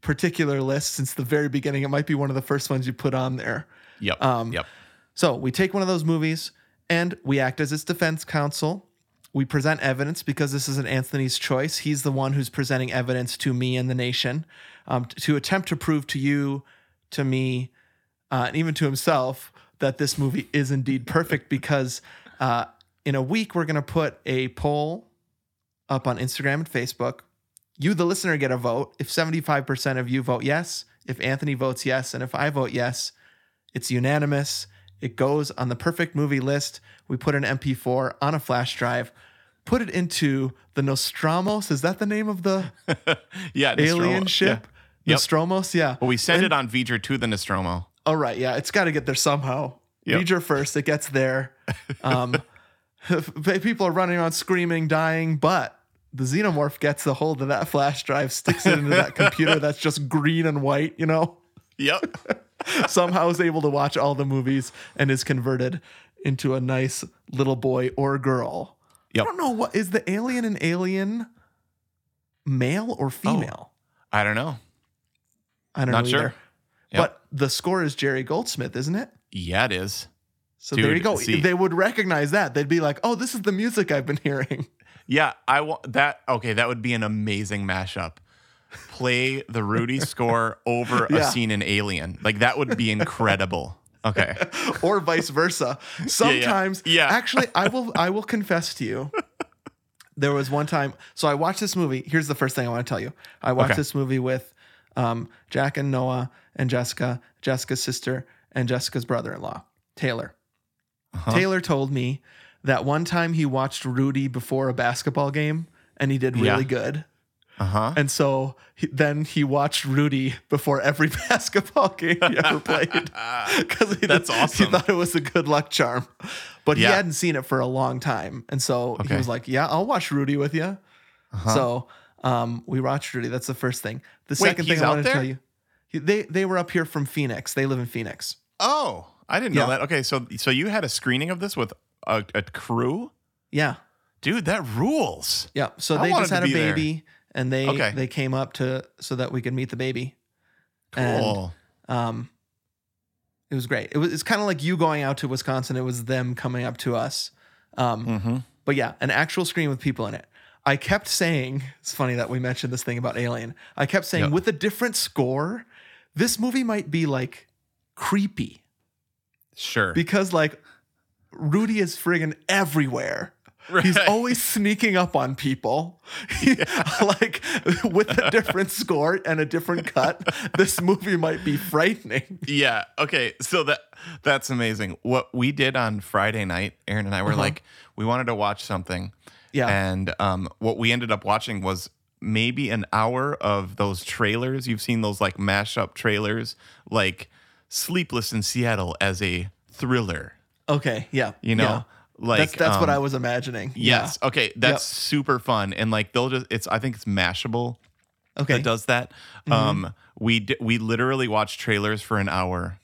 particular list since the very beginning. It might be one of the first ones you put on there. yep. Um, yep. So we take one of those movies and we act as its defense counsel. We present evidence because this is an Anthony's choice. He's the one who's presenting evidence to me and the nation um, to attempt to prove to you, to me, uh, and even to himself that this movie is indeed perfect because uh, in a week we're going to put a poll up on Instagram and Facebook. You, the listener, get a vote. If 75% of you vote yes, if Anthony votes yes, and if I vote yes, it's unanimous. It goes on the perfect movie list. We put an MP4 on a flash drive, put it into the Nostromos. Is that the name of the Yeah. Nostromo. alien ship? Yeah. Yep. Nostromos, yeah. Well, we send And- it on V'ger to the Nostromo. Oh right, yeah, it's got to get there somehow. Yep. V'ger first, it gets there. Um, people are running around screaming, dying, but the xenomorph gets a hold of that flash drive, sticks it into that computer that's just green and white, you know. Yep. Somehow is able to watch all the movies and is converted into a nice little boy or girl. Yep. I don't know what is the alien an alien male or oh. female? I don't know. I don't Not know sure. either. Yep. But the score is Jerry Goldsmith, isn't it? Yeah, it is. So there you go. see- they would recognize that. They'd be like, "Oh, this is the music I've been hearing." Yeah, I want that. Okay, that would be an amazing mashup. Play the Rudy score over Yeah. a scene in Alien. Like that would be incredible. Okay. or vice versa. Sometimes, yeah. Actually, I will. I will confess to you. There was one time. So I watched this movie. Here's the first thing I want to tell you. I watched Okay. this movie with um, Jack and Noah and Jessica, Jessica's sister, and Jessica's brother-in-law, Taylor. Uh-huh. Taylor told me that one time he watched Rudy before a basketball game, and he did really Yeah. good. Uh huh. And so he, then he watched Rudy before every basketball game he ever played. Because That's awesome. He thought it was a good luck charm. But he hadn't seen it for a long time. And so he was like, Yeah, I'll watch Rudy with you. Uh-huh. So um, we watched Rudy. That's the first thing. The Wait, second thing I wanted to tell you he- they, they were up here from Phoenix. They live in Phoenix. Oh, I didn't know Yeah. that. Okay, so so you had a screening of this with a, a crew, Yeah. dude. That rules. Yeah. So I they just had a baby. there. And they Okay. they came up to so that we could meet the baby. And Cool. um it was great. It was it's kind of like you going out to Wisconsin. It was them coming up to us. Um mm-hmm. but yeah, an actual screen with people in it. I kept saying, it's funny that we mentioned this thing about Alien. I kept saying Yep. with a different score, this movie might be like creepy Sure. because like Rudy is friggin' everywhere. He's always sneaking up on people. He- like with a different score and a different cut, this movie might be frightening. Yeah. Okay. So that that's amazing. What we did on Friday night, Aaron and I were Uh-huh. like, we wanted to watch something. Yeah. And um, what we ended up watching was maybe an hour of those trailers. You've seen those like mashup trailers, like Sleepless in Seattle as a thriller. Okay, yeah. You know, yeah. Like that's that's what um, I was imagining. Yes. Okay. That's Yep. super fun. And like they'll just it's I think it's Mashable Okay. that does that. Mhm. Um we di- we literally watched trailers for an hour,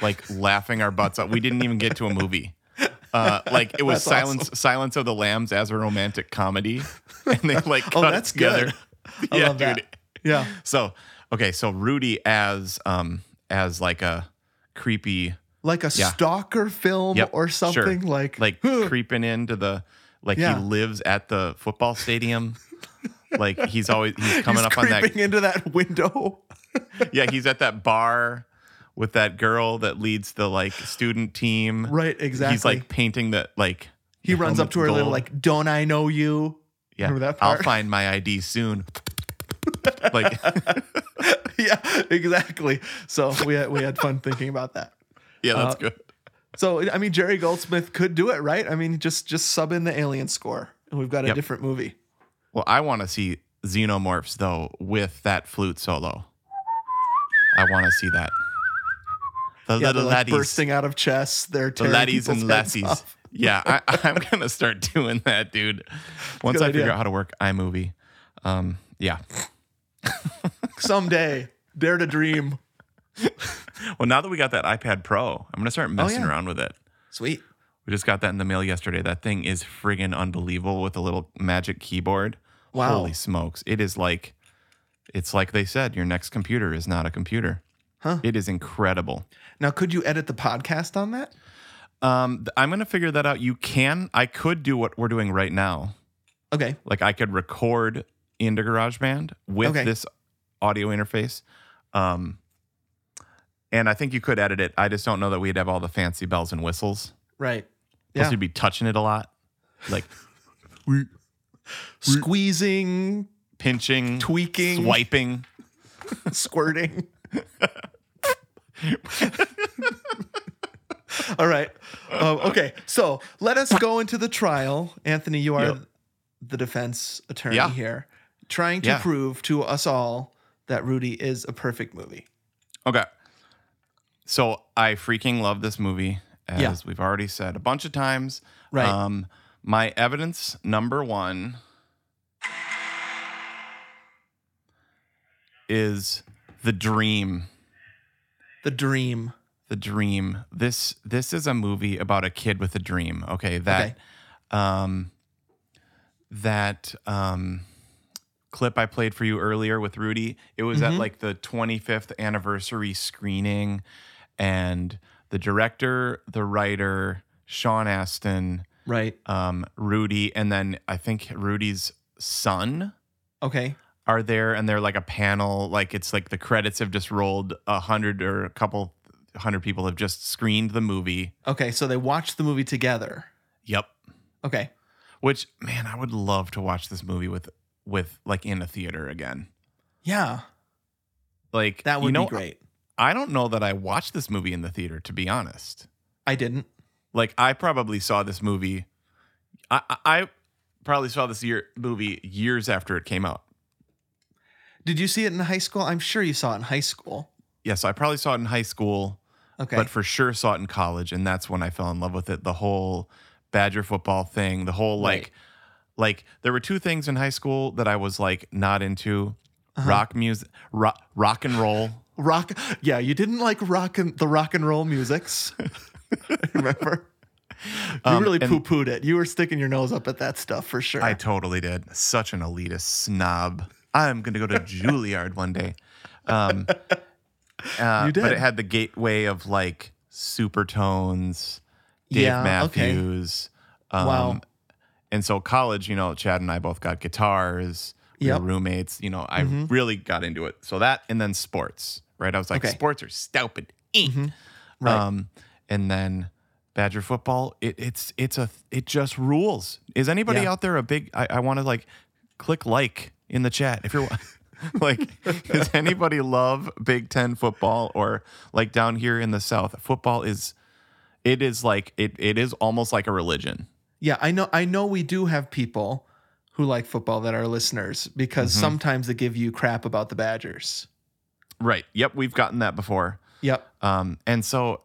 like laughing our butts out. We didn't even get to a movie. Uh, like it was That's Silence awesome. Silence of the Lambs as a romantic comedy, and they like Oh, that's it together. good. I love that. Yeah. So okay, so Rudy as um as like a creepy Like a Yeah. stalker film Yep, or sure. something like like creeping into the like Yeah. he lives at the football stadium. like he's always he's coming he's up on that creeping into that window. yeah, he's at that bar with that girl that leads the like student team. Right, exactly. He's like painting that like He runs up to her little like, "Don't I know you?" yeah, Remember that I'll find my ID soon. like yeah, exactly. So we had, we had fun thinking about that. Yeah, that's Uh, good. So I mean, Jerry Goldsmith could do it, right? I mean, just just sub in the Alien score, and we've got a Yep. different movie. Well, I want to see Xenomorphs though with that flute solo. I want to see that. The Yeah, little like laddies, bursting out of chests. They're the laddies and lassies. off. Yeah, I, I'm gonna start doing that, dude. Once Good I figure out how to work iMovie. Um, yeah. Someday, dare to dream. Well, now that we got that iPad Pro, I'm gonna start messing Oh, yeah. around with it. Sweet. We just got that in the mail yesterday. That thing is friggin' unbelievable with a little magic keyboard. Wow. Holy smokes. It is like it's like they said, your next computer is not a computer. Huh. It is incredible. Now, could you edit the podcast on that? Um, I'm gonna figure that out. You can I could do what we're doing right now. Okay. Like I could record into GarageBand with Okay. this audio interface. Um and I think you could edit it. I just don't know that we'd have all the fancy bells and whistles. Right. Plus, Yeah. you'd be touching it a lot, like Squeezing, pinching, tweaking, swiping. squirting. All right. Um, okay. So let us go into the trial. Anthony, you are Yep. the defense attorney Yeah. here, trying to Yeah. prove to us all that Rudy is a perfect movie. Okay. So I freaking love this movie, as Yeah. we've already said a bunch of times. Right. Um, my evidence number one is the dream. The dream. The dream. This this is a movie about a kid with a dream. Okay, that um that um clip I played for you earlier with Rudy, it was at Mhm. like the 25th anniversary screening and the director, the writer, Sean Astin, Right. um, Rudy, and then I think Rudy's son Okay. are there, and they're like a panel. Like it's like the credits have just rolled. A hundred or a couple hundred people have just screened the movie. Okay. So they watched the movie together. Yep. Okay. Which man, I would love to watch this movie with with like in a theater again. Yeah. Like That would you know, be great. I don't know that I watched this movie in the theater to be honest. I didn't. Like I probably saw this movie. I I, probably saw this year movie years after it came out. Did you see it in high school? I'm sure you saw it in high school. Yes, I probably saw it in high school. Okay. but for sure saw it in college and that's when i fell in love with it the whole badger football thing the whole like Right. like there were two things in high school that i was like not into Uh-huh. rock music rock, rock and roll rock. Yeah, you didn't like rock and the rock and roll musics. Remember. You Um, really poo pooed it. You were sticking your nose up at that stuff for sure. i totally did such an elitist snob i'm gonna go to juilliard one day um uh, You but it had the gateway of like supertones dave Yeah, okay. matthews um, Wow. and so college you know chad and i both got guitars we Yep. roommates you know i Mhm. really got into it so that and then sports right i was like Okay. sports are stupid Eh. Right. um and then badger football it, it's it's a it just rules is anybody Yeah. out there a big i, I want to like click like in the chat if you're like does anybody love big ten football or like down here in the south football is it is like it it is almost like a religion Yeah, I know. I know we do have people who like football that are listeners because Mm-hmm. sometimes they give you crap about the Badgers. Right yep we've gotten that before Yep. um and so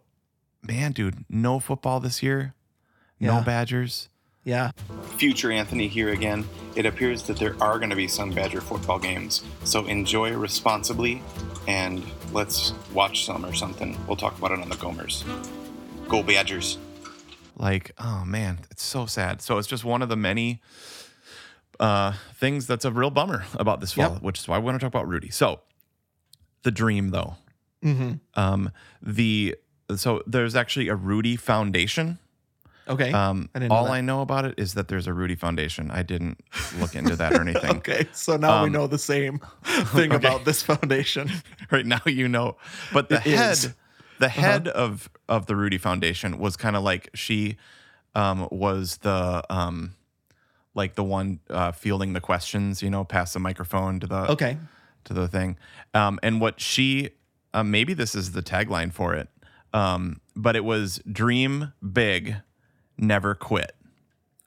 man dude no football this year no badgers Yeah. Future Anthony here again. It appears that there are going to be some Badger football games, so enjoy responsibly and let's watch some or something. We'll talk about it on the Gomers. Go Badgers! like oh man it's so sad so it's just one of the many uh things that's a real bummer about this fall Yep. which is why we want to talk about rudy so the dream though Mm-hmm. um the so there's actually a rudy foundation Okay. um I all i know about it is that there's a rudy foundation i didn't look into that or anything okay. So now we Um, know the same thing okay. about this foundation. right now you know but the It head is. Uh-huh. the head of of the rudy foundation was kind of like she um was the um like the one uh fielding the questions you know pass the microphone to the Okay. To the thing um and what she uh, maybe this is the tagline for it um but it was dream big never quit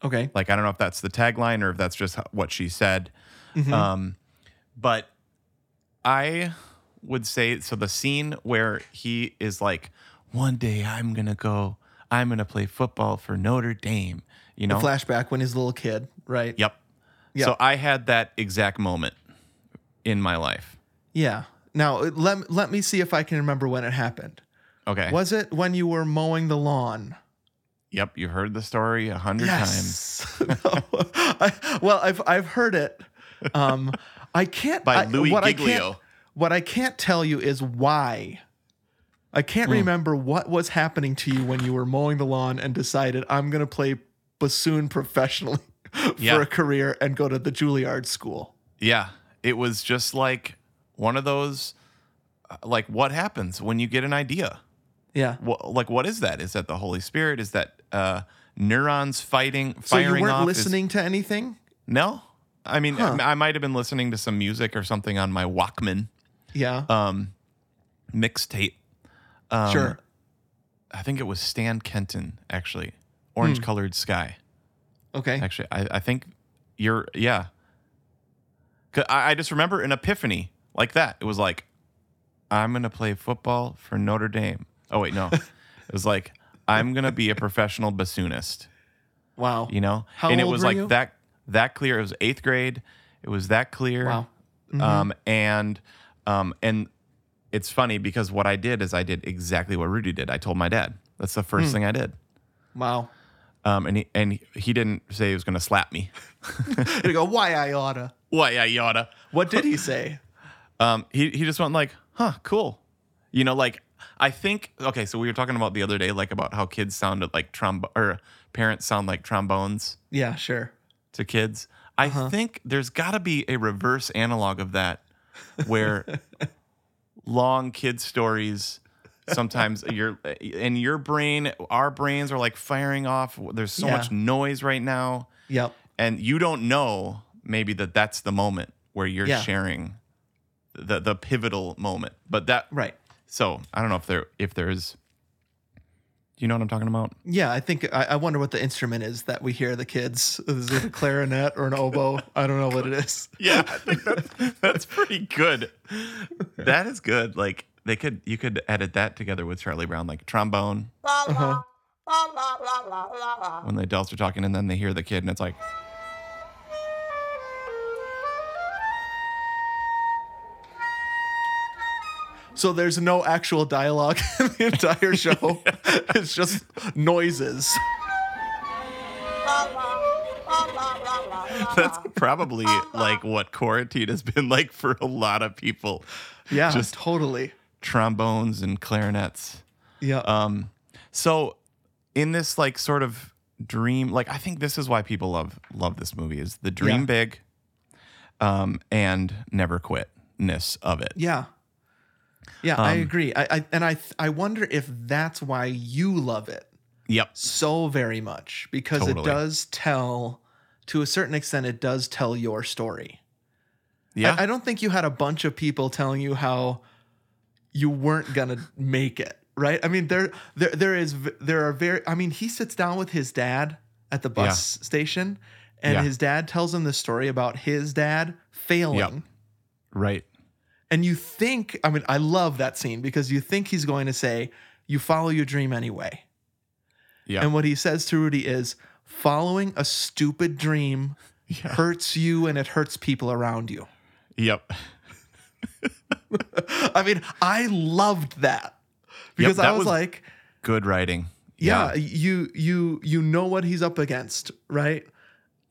Okay. like I don't know if that's the tagline or if that's just what she said. Mhm. Um, but I would say so. The scene where he is like, "One day I'm gonna go. I'm gonna play football for Notre Dame." You know. The flashback when he's a little kid, right? Yep. Yep. So I had that exact moment in my life. Yeah. Now uh, let let me see if I can remember when it happened. Okay. Was it when you were mowing the lawn? Yep. You've heard the story a hundred times. Yes. No. I, well, I've I've heard it. Um, I can't By I- Louis what I Giglio. can't, what I can't tell you is why. I can't Hmm. remember what was happening to you when you were mowing the lawn and decided I'm going to play bassoon professionally for Yeah. a career and go to the Juilliard school. Yeah, it was just like one of those, uh, like what happens when you get an idea. Yeah. What, like what is that? Is that the Holy Spirit? Is that uh, neurons fighting, So firing you weren't off? Is- listening to anything? no, I mean Huh. I, I might have been listening to some music or something on my Walkman Yeah. um, mixtape. Um, sure. I think it was Stan Kenton actually, Hmm. Orange Colored Sky. Okay. Actually, I, I think you're yeah. I, I just remember an epiphany like that. It was like, I'm gonna play football for Notre Dame. Oh wait, no, it was like I'm gonna be a professional bassoonist. Wow. You know, How and it was like you? that that clear. It was eighth grade. It was that clear. Wow. Mm-hmm. Um, and um, and it's funny because what I did is I did exactly what Rudy did. I told my dad. That's the first thing I did. Wow. Um, and he and he didn't say he was gonna slap me. They go, why I oughta. Why I oughta. What did he say? Um, he he just went like, huh, cool. You know, like I think okay, so we were talking about the other day, like about how kids sounded like trombone or parents sound like trombones Yeah, sure. to kids. I Uh-huh. think there's got to be a reverse analog of that, where long kid stories sometimes your in your brain, our brains are like firing off. There's so Yeah. much noise right now, Yep. and you don't know maybe that that's the moment where you're Yeah. sharing the the pivotal moment. But that Right. so I don't know if there if there's. Do you know what I'm talking about? Yeah, I think I, I wonder what the instrument is that we hear the kids. Is it a clarinet or an oboe? I don't know what it is. Yeah, I think that's, that's pretty good. That is good. Like they could, you could edit that together with Charlie Brown, like trombone Uh-huh. when the adults are talking, and then they hear the kid, and it's like, So there's no actual dialogue in the entire show. it's just noises. that's probably like what quarantine has been like for a lot of people. Yeah, Just- totally. Trombones and clarinets. Yeah. Um, so in this like sort of dream, like I think this is why people love love this movie is the dream Yeah. big, um, and never quitness of it. yeah. Yeah, I Um, agree. I, I and I I wonder if that's why you love it Yep. so very much because it does tell to a certain extent it does tell your story. Yeah. I, I don't think you had a bunch of people telling you how you weren't gonna make it, right? I mean, there, there, there is, there are very. I mean, he sits down with his dad at the bus station, and Yeah. his dad tells him the story about his dad failing. Yep. right. And you think, I mean, I love that scene because you think he's going to say, "You follow your dream anyway." Yeah. And what he says to Rudy is, "Following a stupid dream Yeah. hurts you, and it hurts people around you." Yep. I mean, I loved that because that I was, was- like, Good writing. yeah, you you you know what he's up against, right?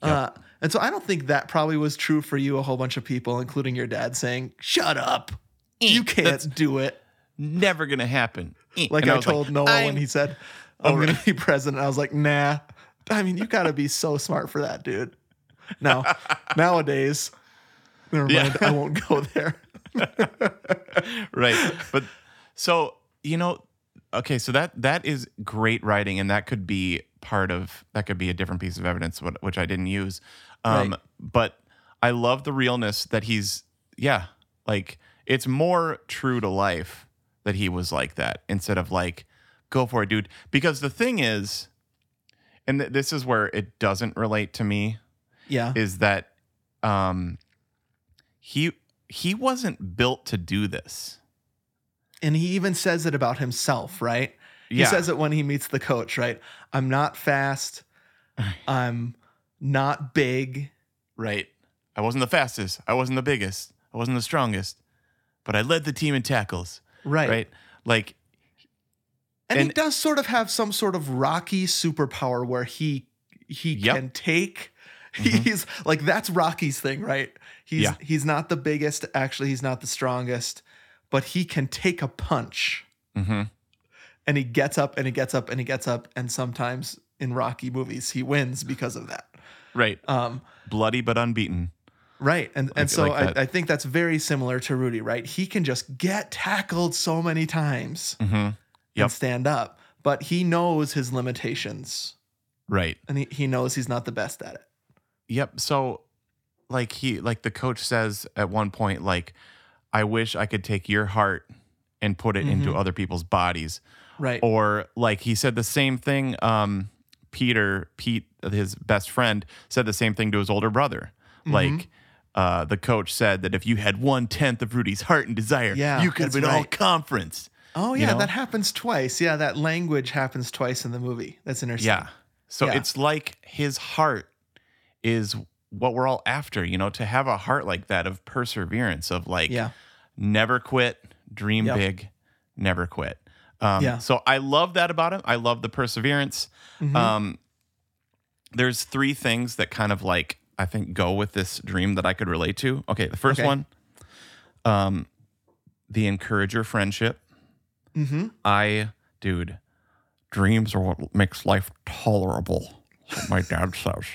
Uh, and so I don't think that probably was true for you. A whole bunch of people, including your dad, saying, "Shut up, you can't Eh, that's- do it." Never gonna happen. Eh. Like I, was told Noah when I'm- he said, "I'm Oh, going to be president." I was like, "Nah." I mean, you got to be so smart for that, dude. Now, nowadays, never Yeah. mind. I won't go there. right. But so you know, okay, so that that is great writing, and that could be part of that could be a different piece of evidence, which I didn't use. Um, Right. But I love the realness that he's, yeah, like it's more true to life that he was like that instead of like, go for it, dude. Because the thing is, and th- this is where it doesn't relate to me, Yeah. is that um, he he wasn't built to do this. And he even says it about himself, right? He Yeah. says it when he meets the coach, right? I'm not fast. I'm not big. Right. I wasn't the fastest. I wasn't the biggest. I wasn't the strongest. But I led the team in tackles. Right. Right. Like, And, he does sort of have some sort of rocky superpower where he he Yep. Mm-hmm. can take he's like that's Rocky's thing, right? He's Yeah. he's not the biggest, actually he's not the strongest, but he can take a punch hmm and he gets up and he gets up and he gets up and sometimes in Rocky movies he wins because of that. Right. Um Bloody but unbeaten. Right. And and so like. I, I think that's very similar to Rudy, right? He can just get tackled so many times hmm Yep. and stand up, but he knows his limitations Right. and he, he knows he's not the best at it. Yep. So, like he, like the coach says at one point, like, I wish I could take your heart and put it into Mhm. other people's bodies. Right. Or like he said the same thing. Um, Peter, Pete, his best friend, said the same thing to his older brother. Mm-hmm. Like, uh, the coach said that if you had one tenth of Rudy's heart and desire, Yeah, you could have been all right. conference. oh you yeah, know? that happens twice. Yeah, that language happens twice in the movie. That's interesting. Yeah. So Yeah. it's like his heart is what we're all after, you know, to have a heart like that of perseverance, of like Yeah. never quit, dream Yep. big, never quit. Um, Yeah. So I love that about him. I love the perseverance. Mhm. Um, there's three things that kind of like I think go with this dream that I could relate to. Okay, the first Okay. one, um, the encourager friendship. Mm-hmm. I, dude, dreams are what makes life tolerable. What my dad says.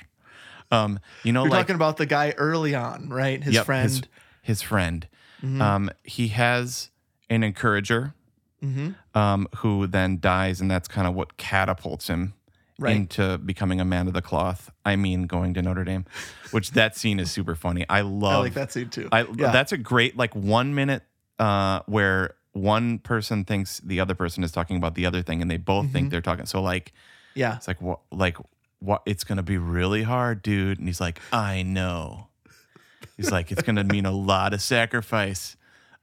Um, you know, You're like talking about the guy early on, right? His Yep, friend. his, his friend. Mhm. Um, he has an encourager Mhm. um, who then dies, and that's kind of what catapults him Right. into becoming a man of the cloth. I mean, going to Notre Dame, which that scene is super funny. I love I like that scene too. I Yeah. that's a great like one minute uh, where one person thinks the other person is talking about the other thing, and they both think Mhm. they're talking. So like, yeah. it's like what like what it's gonna be really hard, dude. And he's like, I know. He's like, it's gonna mean a lot of sacrifice.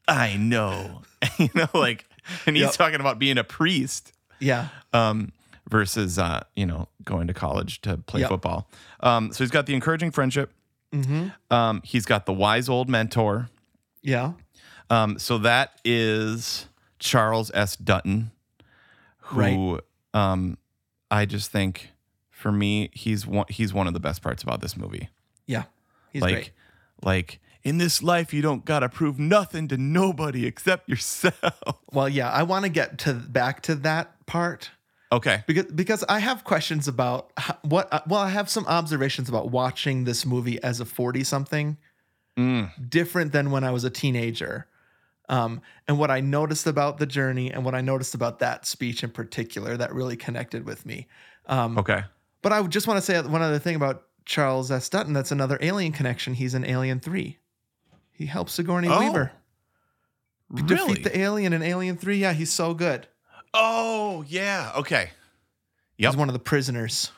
I know. you know, like, and he's Yep. talking about being a priest Yeah. um, versus uh, you know going to college to play Yep. football. Um, so he's got the encouraging friendship. Mm-hmm. Um, he's got the wise old mentor. Yeah. Um, so that is Charles S. Dutton, who Right. um, I just think for me he's one he's one of the best parts about this movie. Yeah. He's like great. like in this life you don't gotta prove nothing to nobody except yourself. Well, yeah, I want to get to back to that part Okay. because because I have questions about how, what. uh, Well, I have some observations about watching this movie as a forty something, Mm. different than when I was a teenager. Um, and what I noticed about the journey and what I noticed about that speech in particular that really connected with me. Um, Okay. But I just want to say one other thing about Charles S. Dutton. That's another alien connection. He's in Alien 3. He helps Sigourney Oh, Weaver Really? defeat the alien in Alien 3. Yeah, he's so good. Oh yeah. Okay. Yep. He's one of the prisoners.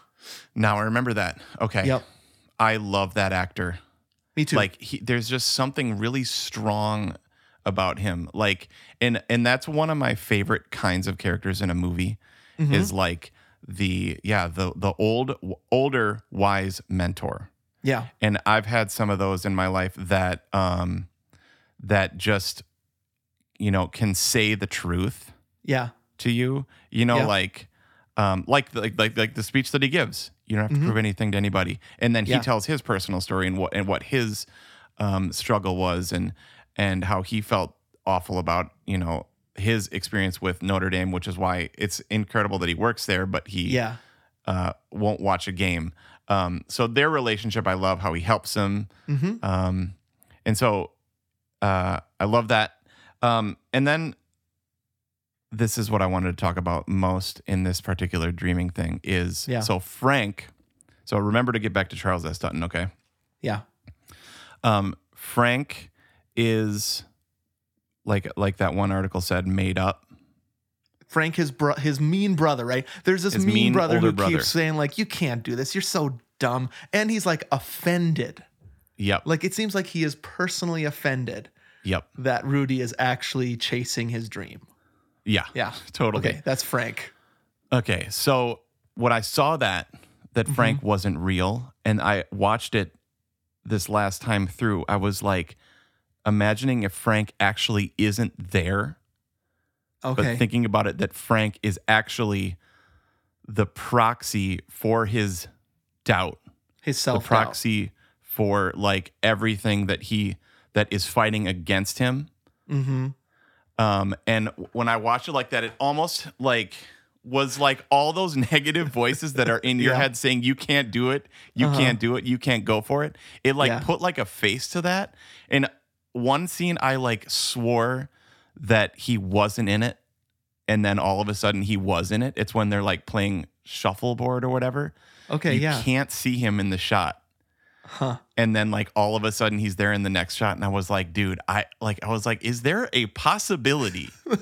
Now I remember that. Okay. Yep. I love that actor. Me too. Like he, there's just something really strong about him. Like, and and that's one of my favorite kinds of characters in a movie. Mhm. Is like the yeah the the old older wise mentor. yeah. And I've had some of those in my life that um that just you know can say the truth Yeah. To you. You know, Yeah. like um like like like like the speech that he gives. You don't have to Mhm. prove anything to anybody. And then he Yeah. tells his personal story and what and what his um struggle was and and how he felt awful about, you know, his experience with Notre Dame, which is why it's incredible that he works there, but he Yeah. uh won't watch a game. Um so their relationship I love how he helps him. Mm-hmm. Um, and so uh, I love that. Um, and then this is what I wanted to talk about most in this particular dreaming thing is Yeah. so Frank. So remember to get back to Charles S. Dutton, okay? Yeah. Um, Frank is like like that one article said, made up. Frank, his bro- his mean brother, right? There's this His mean, mean brother who brother. keeps saying like, "You can't do this. You're so dumb," and he's like offended. Yep. Like it seems like he is personally offended Yep. that Rudy is actually chasing his dream. Yeah. Yeah. Totally. Okay, that's Frank. Okay, so when I saw that that Mm-hmm. Frank wasn't real, and I watched it this last time through, I was like imagining if Frank actually isn't there, Okay. but thinking about it that Frank is actually the proxy for his doubt, his self doubt. the self proxy for like everything that he that is fighting against him. Mm-hmm. Um, and when I watched it like that, it almost like was like all those negative voices that are in your Yeah. head saying you can't do it, you Uh-huh. can't do it, you can't go for it. It like Yeah. put like a face to that. And one scene I like swore that he wasn't in it, and then all of a sudden he was in it. It's when they're like playing shuffleboard or whatever. Okay, you yeah. can't see him in the shot Huh. and then like all of a sudden he's there in the next shot and i was like dude i like i was like is there a possibility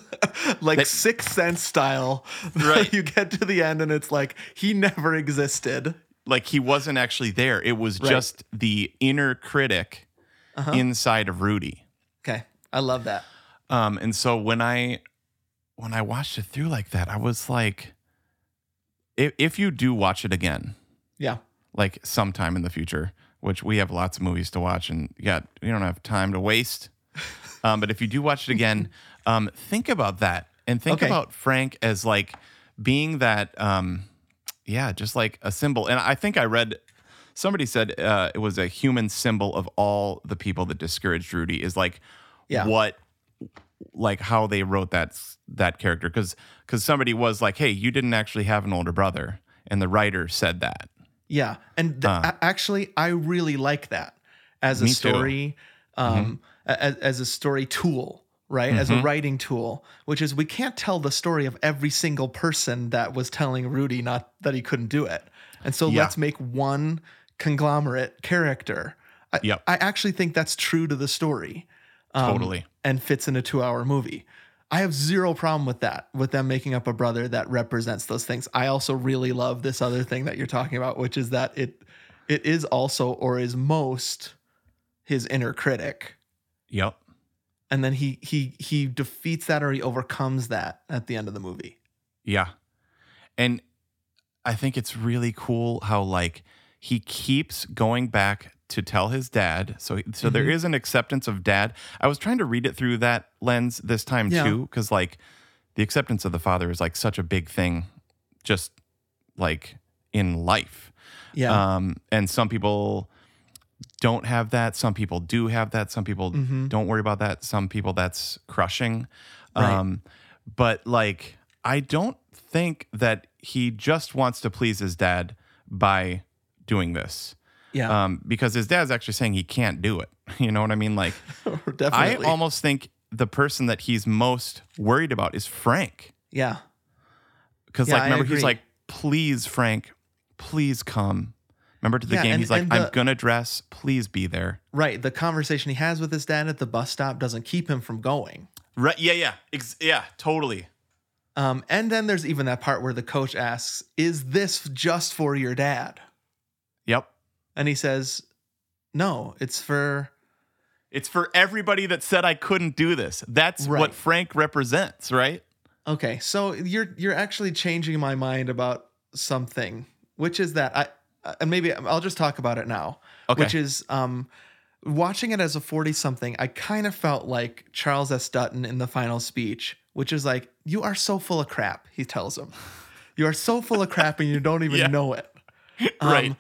Like That- Sixth Sense style. Right. you get to the end and it's like he never existed. like he wasn't actually there it was Right. just the inner critic Uh-huh. inside of rudy Okay. I love that. um and so when i when i watched it through like that i was like if, if you do watch it again Yeah. like sometime in the future, which we have lots of movies to watch and yeah, we don't have time to waste. Um, but if you do watch it again, um, think about that and think Okay. about Frank as like being that, um, yeah, just like a symbol. And I think I read somebody said uh, it was a human symbol of all the people that discouraged Rudy is like Yeah. what like how they wrote that that character because because somebody was like, hey, you didn't actually have an older brother, and the writer said that. Yeah, and th- Uh. actually, I really like that as a story, um, a- as, as a story tool, right? As a Mhm. writing tool, which is we can't tell the story of every single person that was telling Rudy not that he couldn't do it, and so Yeah. let's make one conglomerate character. I, Yep. I actually think that's true to the story, um, Totally. and fits in a two-hour movie. I have zero problem with that, with them making up a brother that represents those things. I also really love this other thing that you're talking about, which is that it it is also or is most his inner critic. Yep. And then he he he defeats that or he overcomes that at the end of the movie. Yeah. And I think it's really cool how like he keeps going back to tell his dad. So so there Mhm. is an acceptance of dad. I was trying to read it through that lens this time Yeah. too cuz like the acceptance of the father is like such a big thing just like in life. Yeah. Um and some people don't have that, some people do have that, some people Mhm. don't worry about that, some people that's crushing. Right. Um but like I don't think that he just wants to please his dad by doing this. Yeah. Um, because his dad's actually saying he can't do it. You know what I mean? Like, I almost think the person that he's most worried about is Frank. yeah. Because, Yeah, like, remember, he's like, please, Frank, please come. Remember to the Yeah, game, and- he's like, and I'm gonna dress. Please be there. Right. The conversation he has with his dad at the bus stop doesn't keep him from going. Right? Yeah, yeah, Ex- yeah, totally. Um, and then there's even that part where the coach asks, Is this just for your dad? Yep. And he says, No, it's for It's for everybody that said I couldn't do this. That's Right. what Frank represents, right? Okay, so you're you're actually changing my mind about something, which is that I and maybe I'll just talk about it now. Okay. Which is um watching it as a 40 something, I kind of felt like Charles S. Dutton in the final speech, which is like, you are so full of crap, he tells him. You are so full of crap and you don't even Yeah. know it. Um, Right.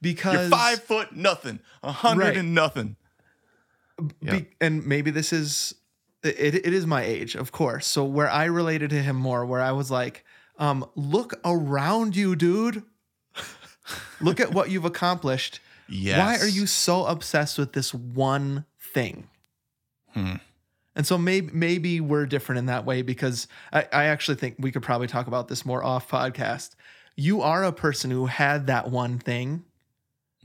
Because You're five foot nothing, a hundred Right. and nothing. Be- and maybe this is it, it is my age of course so where i related to him more where i was like um look around you dude look at what you've accomplished Yes. why are you so obsessed with this one thing Hmm. and so maybe maybe we're different in that way because I, I actually think we could probably talk about this more off podcast you are a person who had that one thing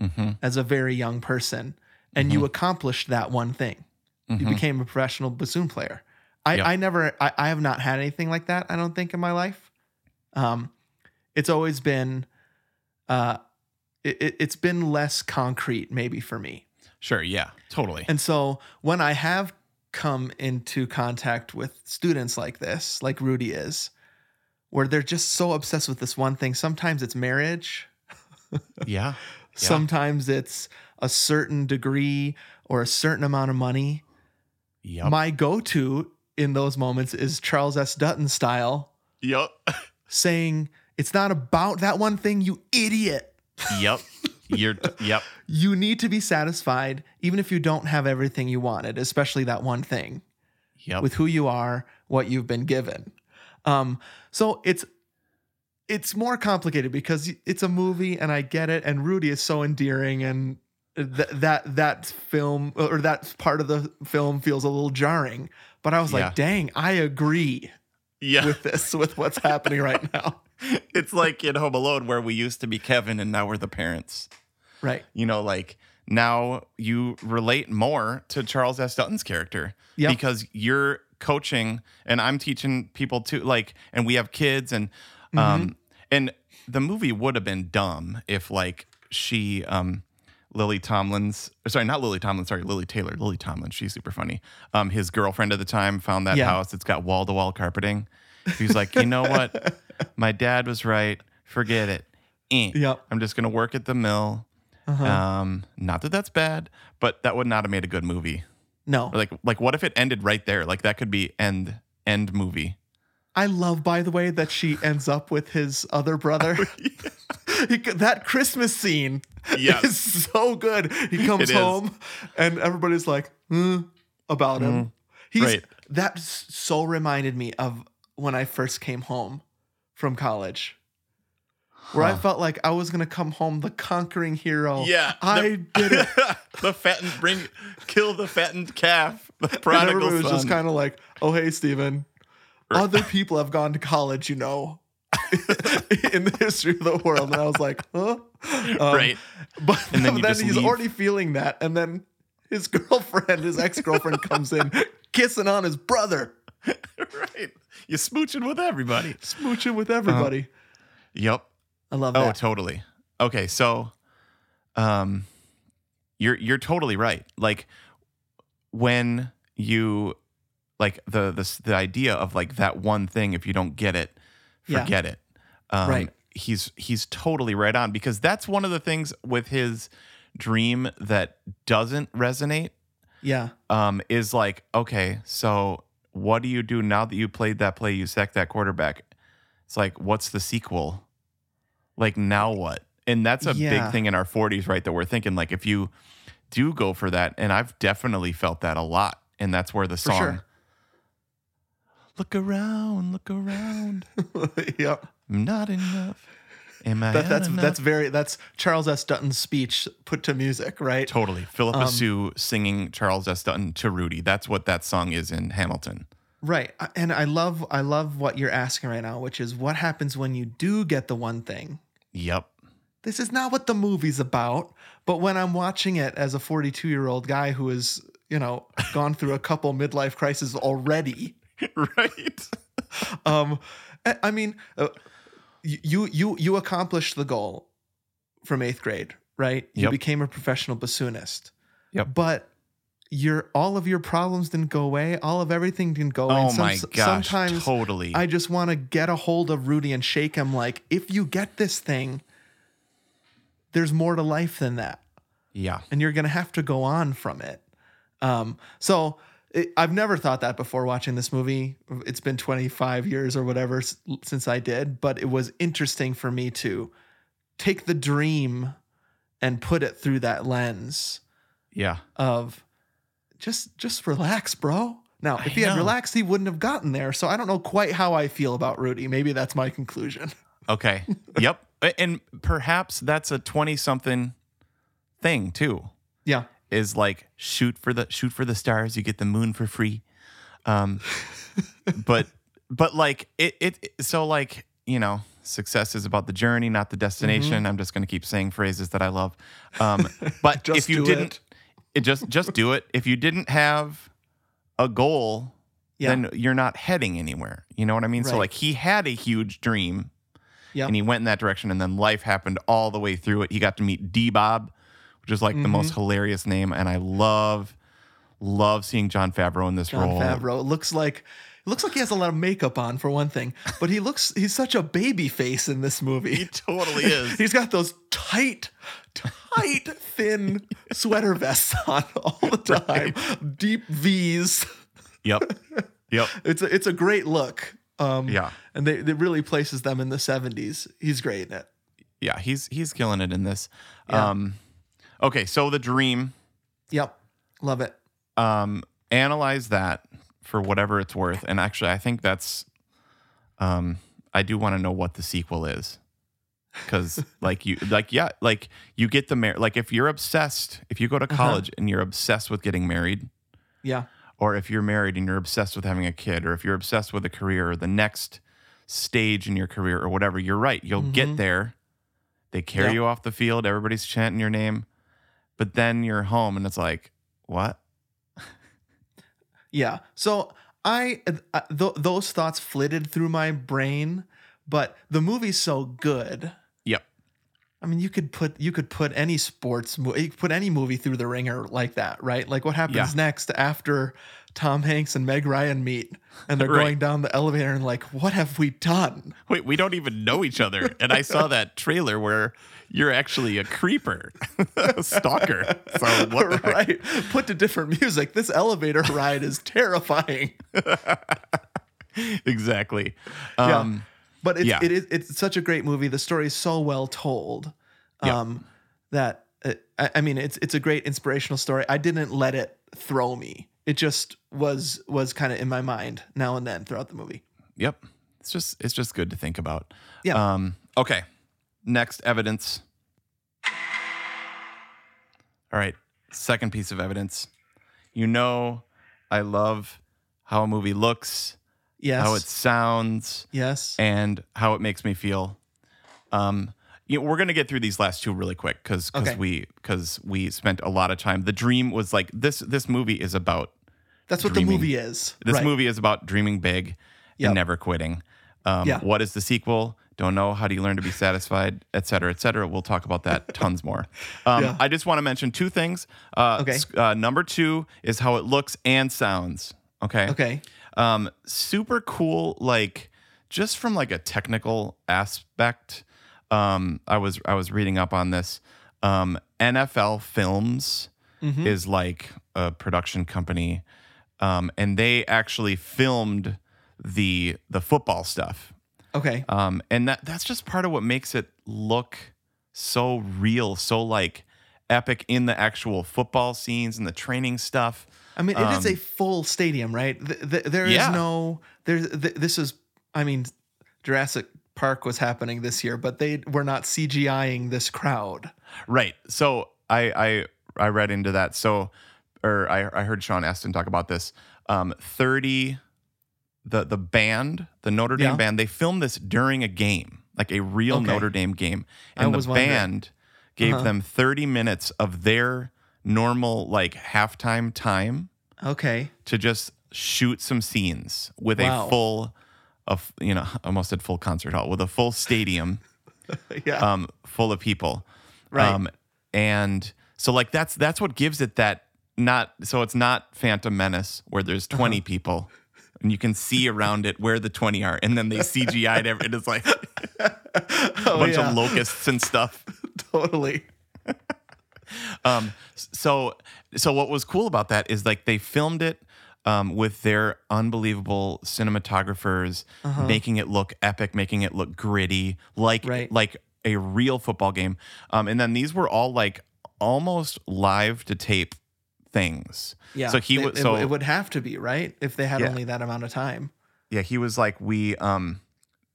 Mm-hmm. as a very young person and you accomplished that one thing you Mhm. became a professional bassoon player i. I never I, I have not had anything like that i don't think in my life um it's always been uh it- it's been less concrete maybe for me Sure. Yeah. Totally. and so when i have come into contact with students like this like rudy is where they're just so obsessed with this one thing sometimes it's marriage yeah. Sometimes it's a certain degree or a certain amount of money. Yep. My go to in those moments is Charles S. Dutton style Yep. saying, It's not about that one thing, you idiot. yep. You're. Yep. You need to be satisfied, even if you don't have everything you wanted, especially that one thing Yep. with who you are, what you've been given. Um, so it's it's more complicated because it's a movie and I get it and Rudy is so endearing and th- that that film or that part of the film feels a little jarring but I was Yeah. like dang I agree yeah. with this with what's happening right now it's like in Home Alone where we used to be Kevin and now we're the parents. right You know, like now you relate more to Charles S. Dutton's character Yep. because you're coaching and I'm teaching people too. Like, and we have kids and um and the movie would have been dumb if like she um Lily Tomlin's sorry, not Lily Tomlin, sorry, Lili Taylor, Lily Tomlin, she's super funny. Um, his girlfriend at the time found that Yeah. house. It's got wall to wall carpeting. He's like, you know what? My dad was right. Forget it. Eh. Yep. I'm just gonna work at the mill. Uh-huh. Um, not that that's bad, but that would not have made a good movie. no Or like, like what if it ended right there? Like that could be end end movie. I love by the way that she ends up with his other brother He- that Christmas scene Yes. is so good. He comes It is. home and everybody's like, "Hmm," about him. He's Right. that so reminded me of when I first came home from college. Where I felt like I was gonna come home the conquering hero. Yeah, I the- did it. the fattened bring kill the fattened calf. The And prodigal everybody was son. just kind of like, "Oh, hey, Steven. Other people have gone to college, you know, in the history of the world." And I was like, "Huh?" Um, Right. But And then then, he's leave. already feeling that, and then his girlfriend, his ex girlfriend, comes in kissing on his brother, right. You're smooching with everybody. smooching with everybody. Yep. I love that. Oh, totally. Okay, so um you're you're totally right. Like when you like the the the idea of like that one thing if you don't get it, Yeah. forget it. Um Right. he's he's totally right on because that's one of the things with his dream that doesn't resonate yeah, um, is like, okay, so what do you do now that you played that play, you sacked that quarterback? It's like, what's the sequel? Like, now what? And that's a Yeah. big thing in our 40s, right? That we're thinking, like, if you do go for that, and I've definitely felt that a lot. And that's where the For song, sure. Look around, look around, yep. I'm not enough. Am I That, that's enough? that's very that's Charles S. Dutton's speech put to music, right? totally Phillipa Um, Soo singing Charles S. Dutton to Rudy. That's what that song is in Hamilton. Right. And I love I love what you're asking right now, which is what happens when you do get the one thing. Yep. This is not what the movie's about, but when I'm watching it as a 42-year-old guy who has, you know, gone through a couple midlife crises already, right. um I mean, uh, you you you accomplished the goal from 8th grade, right? You Yep. became a professional bassoonist. Yep. But your all of your problems didn't go away. All of everything didn't go away. Oh some- my gosh, Sometimes totally. I just want to get a hold of Rudy and shake him. Like, if you get this thing, there's more to life than that, yeah. and you're gonna have to go on from it. Um, so it, I've never thought that before watching this movie. It's been 25 years or whatever s- since I did, but it was interesting for me to take the dream and put it through that lens Yeah. of just just relax, bro. Now, I if he had relaxed, he wouldn't have gotten there. So I don't know quite how I feel about Rudy. Maybe that's my conclusion. Okay. yep. And perhaps that's a 20 something thing too. Yeah. Is like shoot for the shoot for the stars, you get the moon for free. Um but but like it it so like, you know, success is about the journey, not the destination. I'm just going to keep saying phrases that I love. Um but Just if you didn't it just just do it. If you didn't have a goal, Yeah. then you're not heading anywhere. You know what I mean? So like he had a huge dream Yeah. and he went in that direction and then life happened all the way through it he got to meet d-bob which is like the most Mm-hmm. hilarious name and i love love seeing jon favreau in this Jon role Favreau. It looks like it looks like he has a lot of makeup on for one thing, but he looks he's such a baby face in this movie. he totally is He's got those tight, tight, thin sweater vests on all the time. Deep V's. yep yep It's a, it's a great look. Um, Yeah. and they it really places them in the '70s. He's great in it. yeah he's he's killing it in this Yeah. um okay so the dream. Yep, love it. um analyze that for whatever it's worth and actually i think that's um i do want to know what the sequel is. Because like you like yeah like you get the mar- like if you're obsessed if you go to Uh-huh. college and you're obsessed with getting married Yeah, or if you're married and you're obsessed with having a kid or if you're obsessed with a career or the next stage in your career or whatever you're right you'll get there. They carry Yeah. you off the field everybody's chanting your name but then you're home and it's like what yeah. So I uh, th- those thoughts flitted through my brain, but the movie's so good. I mean, you could put you could put any sports mo- you could put any movie through the ringer like that, right? Like what happens Yeah. next after Tom Hanks and Meg Ryan meet and they're Right. going down the elevator and like, what have we done? Wait, we don't even know each other. And I saw that trailer where you're actually a creeper, a stalker. So what the heck? right? Put to different music. This elevator ride is terrifying. Exactly. Yeah. Um, But it's Yeah. it is it's such a great movie. The story is so well told. Yeah. Um that uh, I, I mean it's it's a great inspirational story. I didn't let it throw me It just was was kind of in my mind now and then throughout the movie. Yep. It's just it's just good to think about. Yeah. Um, okay. Next evidence. All right. Second piece of evidence. You know, I love how a movie looks, Yes. how it sounds, yes. and how it makes me feel. Um, you know, we're gonna get through these last two really quick because Okay. we because we spent a lot of time. The dream was like this. This movie is about That's what dreaming. the movie is. This Right. movie is about dreaming big Yep. and never quitting. Um, Yeah. What is the sequel? Don't know. How do you learn to be satisfied, et cetera, et cetera? We'll talk about that tons more. Um, Yeah. I just want to mention two things. Uh, Okay. Uh, number two is how it looks and sounds. Okay. Okay. Um, super cool. Like just from like a technical aspect. Um, I was I was reading up on this. Um, NFL Films Mhm. is like a production company, um, and they actually filmed the the football stuff. Okay. Um, and that that's just part of what makes it look so real, so like epic in the actual football scenes and the training stuff. I mean, it is Um, a full stadium, right? Th- th- there is Yeah. no there's th- this is I mean, Jurassic Park was happening this year, but they were not CGIing this crowd. Right. So I I I read into that. So or I I heard Sean Astin talk about this. Um 30 the the band, the Notre Dame Yeah. band, they filmed this during a game, like a real Okay. Notre Dame game. And the wondering. band gave Uh-huh. them 30 minutes of their normal like halftime time Okay. to just shoot some scenes with Wow. a full of you know, almost said full concert hall with a full stadium yeah. um, full of people. Right. Um, and so like that's that's what gives it that not so it's not Phantom Menace where there's 20 Uh-huh. people and you can see around it where the 20 are and then they CGI'd every it is like a Oh, bunch yeah. of locusts and stuff. totally. Um, so so what was cool about that is like they filmed it um, with their unbelievable cinematographers, Uh-huh. making it look epic, making it look gritty, like Right. like a real football game. Um, and then these were all like almost live to tape things. Yeah. So he was so it would have to be, right? If they had Yeah. only that amount of time. yeah he was like we um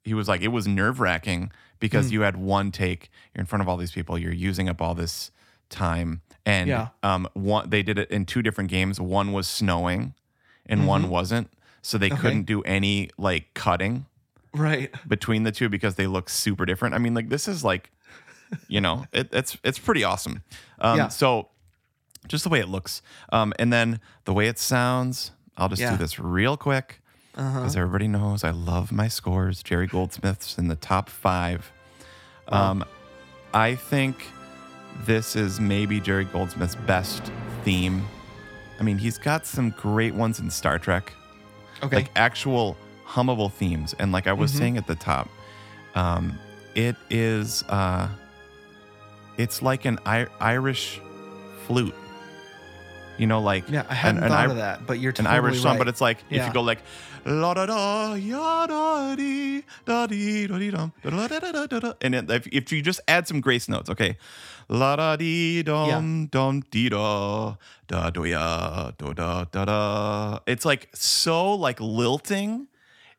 he was like it was nerve wracking because Mm. you had one take you're in front of all these people you're using up all this time and Yeah. um one they did it in two different games one was snowing and one Mhm. wasn't so they Okay. couldn't do any like cutting Right. between the two because they look super different i mean like this is like you know it, it's it's pretty awesome um Yeah. so just the way it looks um and then the way it sounds i'll just Yeah. do this real quick Uh-huh. because everybody knows I love my scores. Jerry Goldsmith's in the top five. Um, I think this is maybe Jerry Goldsmith's best theme. I mean, he's got some great ones in Star Trek, Okay. like actual hummable themes. And like I was Mhm. saying at the top, um, it is uh, it's like an I- Irish flute. You know, like yeah, I hadn't an thought of that, but you're an totally Irish song, but it's like if you go like la da da ya da dee da dee da dee dum da da da da da da, and it, if, if you just add some grace notes, okay, la da dee dum dum dee da da do ya do da da da. It's like so like lilting.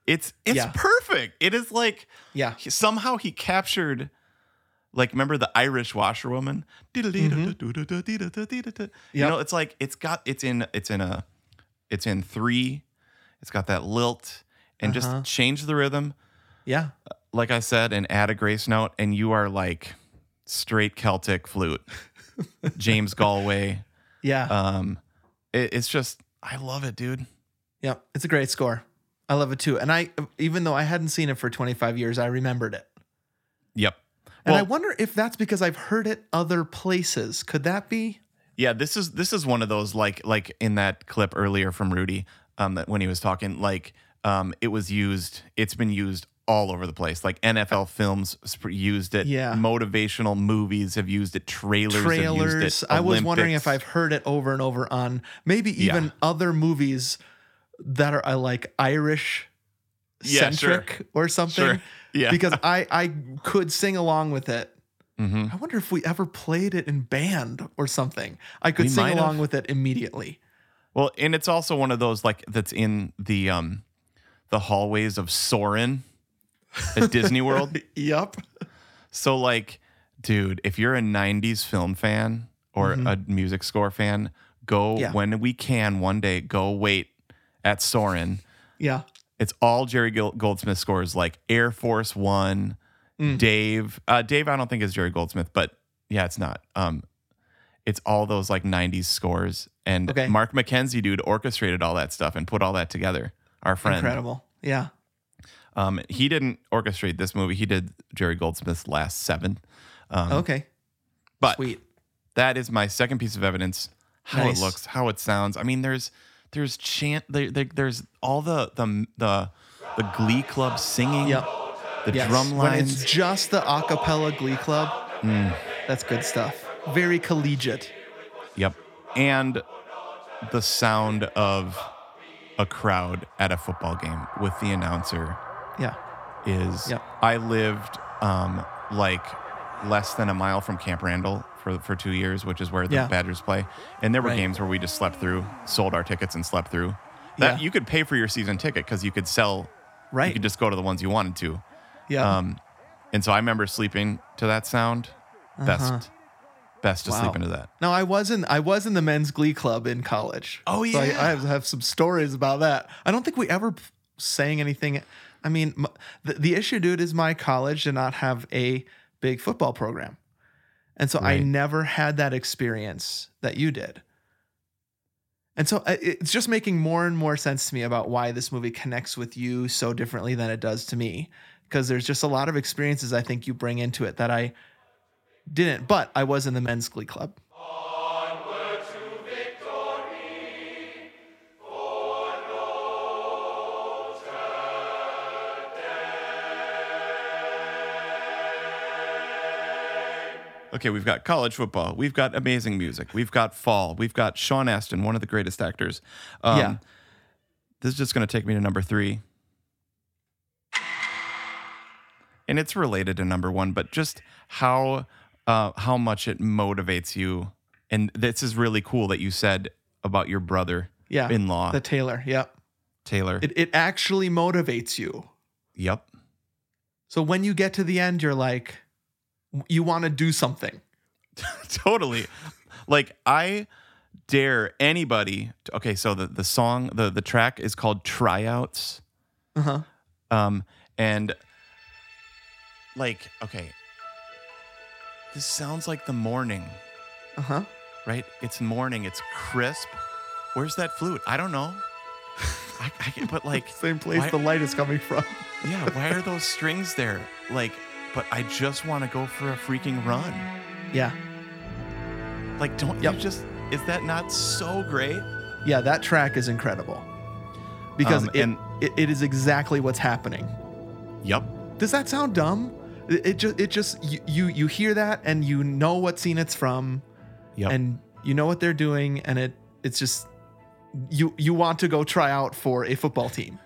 It's it's Yeah. perfect. It is like Yeah. somehow he captured. Like remember the Irish washerwoman? You know, it's like it's got it's in it's in a it's in three. It's got that lilt and Uh-huh. just change the rhythm, Yeah. like I said, and add a grace note, and you are like straight Celtic flute, James Galway. Yeah. Um, it, it's just I love it, dude. yeah. It's a great score. I love it too. And I even though I hadn't seen it for 25 years, I remembered it. Yep. And I wonder if that's because I've heard it other places. Could that be? Yeah, this is this is one of those like like in that clip earlier from Rudy, um, that when he was talking, like um, it was used. It's been used all over the place. Like NFL films used it. Yeah. Motivational movies have used it. Trailers. Have trailers. used it. I was wondering if I've heard it over and over on maybe Yeah. even other movies that are uh, like Irish Yeah, sure. centric or something. Sure. Yeah. Because I I could sing along with it. Mhm. I wonder if we ever played it in band or something. I could We sing along have. with it immediately. Well, and it's also one of those like that's in the um the hallways of Soarin' at Disney World. Yep. So like, dude, if you're a 90s film fan or Mhm. a music score fan, go Yeah. when we can one day go wait at Soarin'. Yeah. It's all Jerry Goldsmith scores like Air Force 1, Mm. Dave. Uh Dave I don't think is Jerry Goldsmith, but yeah, it's not. Um it's all those like 90s scores and Okay. Mark McKenzie dude orchestrated all that stuff and put all that together. Our friend. Incredible. Yeah. Um, he didn't orchestrate this movie. He did Jerry Goldsmith's Last Seven. Um, Okay. but Sweet. that is my second piece of evidence. How Nice. it looks, how it sounds. I mean, there's there's chant. There, there, there's all the the the the Glee Club singing. Yep. The Yes. drum When lines. it's just the acapella glee club, Mm, that's good stuff. Very collegiate. yep. And the sound of a crowd at a football game with the announcer Yeah. is. I lived um like less than a mile from Camp Randall for for two years, which is where the Yeah. Badgers play. And there were Right. games where we just slept through, sold our tickets and slept through. That Yeah. you could pay for your season ticket because you could sell Right. You could just go to the ones you wanted to. Yeah. Um and so I remember sleeping to that sound. Best Uh-huh. best to Wow. sleep into that. No, I was in I was in the men's glee club in college. Oh, So I, yeah. I have, some stories about that. I don't think we ever sang anything. I mean, m- the, the issue, dude, is my college did not have a big football program, and so I never had that experience that you did. And so uh, it's just making more and more sense to me about why this movie connects with you so differently than it does to me. Because there's just a lot of experiences I think you bring into it that I didn't, but I was in the men's glee club. Okay, we've got college football. We've got amazing music. We've got fall. We've got Sean Astin, one of the greatest actors. Um, Yeah. This is just going to take me to number three. And it's related to number one, but just how uh, how much it motivates you. And this is really cool that you said about your brother Yeah. in law, The Taylor. Yep. Taylor. It, it actually motivates you. yep. So when you get to the end, you're like, you want to do something. totally. Like I dare anybody. To, okay, so the the song the the track is called Tryouts. Uh huh. Um and like okay. This sounds like the morning, Uh huh. right? It's morning. It's crisp. Where's that flute? I don't know. I, I can, but like Same place why- the light is coming from. yeah, why are those strings there? Like, but I just want to go for a freaking run. Yeah. Like, don't Yep. you just? Is that not so great? Yeah. That track is incredible because Um, it, and- it, it is exactly what's happening. Yep. Does that sound dumb? It, it just, it just, you, you, you hear that and you know what scene it's from Yep. and you know what they're doing. And it, it's just, you, you want to go try out for a football team.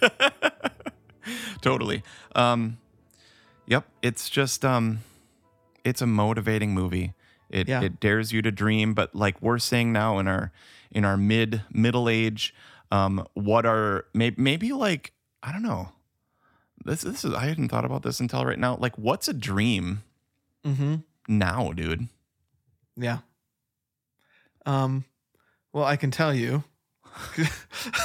totally. Um, yep. It's just um, it's a motivating movie. It Yeah. it dares you to dream, but like we're saying now in our in our mid middle age, um, what are maybe maybe like I don't know. This this is I hadn't thought about this until right now. Like, what's a dream Mm-hmm. now, dude? Yeah. Um, well, I can tell you.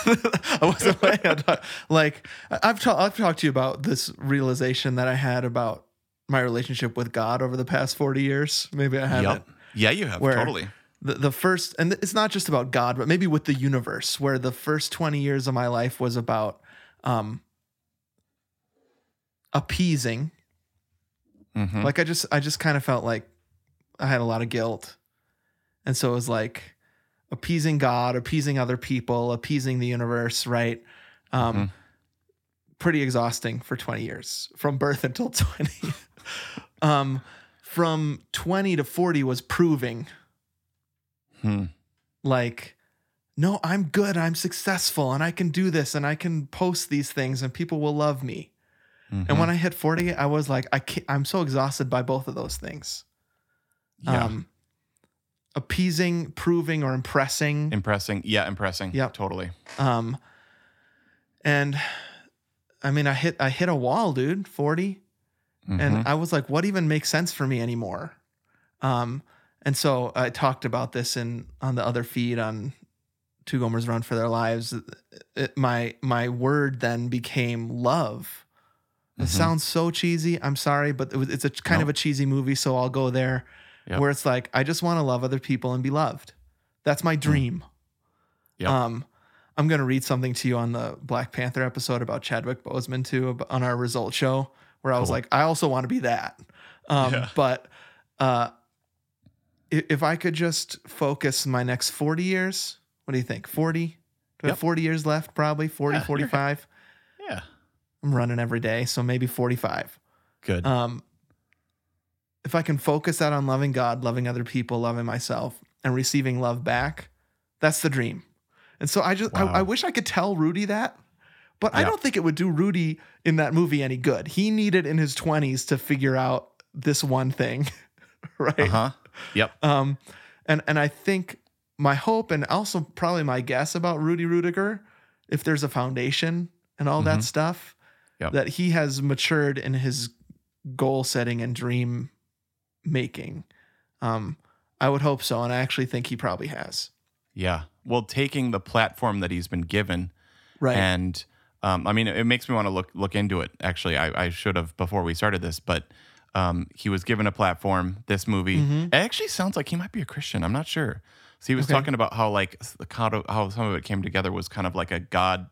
I wasn't planning on talk- like I- I've talked I've talked to you about this realization that I had about my relationship with God over the past 40 years. Maybe I haven't. Yep. Yeah, you have Where totally. The, the first and it's not just about God, but maybe with the universe, where the first 20 years of my life was about um appeasing Mhm. like I just I just kind of felt like I had a lot of guilt. And so it was like appeasing God, appeasing other people, appeasing the universe, right? Um Mhm. pretty exhausting for 20 years from birth until 20. um from 20 to 40 was proving Hmm. like no, I'm good, I'm successful and I can do this and I can post these things and people will love me. And Mhm. when I hit 40, I was like, I can't, I'm so exhausted by both of those things. yeah. Um, appeasing, proving, or impressing. Impressing. Yeah, impressing. Yeah, Totally. Um, and I mean, I hit I hit a wall, dude. 40 Mhm. and I was like, what even makes sense for me anymore? Um, and so I talked about this in on the other feed on Two Gomers Run for Their Lives. It- my my word then became love. It Mhm. sounds so cheesy. I'm sorry, but it was, it's a kind of a cheesy movie, so I'll go there. Yep. Where it's like I just want to love other people and be loved. That's my dream. Yep. Um, I'm gonna read something to you on the Black Panther episode about Chadwick Boseman too on our result show, where I was Cool. like, I also want to be that. Um, Yeah. But uh, if I could just focus my next 40 years, what do you think? 40? Yep. 40 years left? Probably 40, Yeah, 45. Yeah. I'm running every day, so maybe 45. Good. Um, if I can focus that on loving God, loving other people, loving myself, and receiving love back, that's the dream. And so I just, Wow. I, I wish I could tell Rudy that, but I don't think it would do Rudy in that movie any good. He needed in his 20s to figure out this one thing, right? Uh huh. Yep. Um, and and I think my hope and also probably my guess about Rudy Ruettiger, if there's a foundation and all that Mhm. stuff, Yep. that he has matured in his goal setting and dream making. Um, I would hope so, and I actually think he probably has. Yeah. Well, taking the platform that he's been given, Right. and um, I mean, it makes me want to look look into it. Actually, I, I should have before we started this, but um, he was given a platform. This movie Mhm. it actually sounds like he might be a Christian. I'm not sure. So he was Okay. talking about how like the how some of it came together was kind of like a God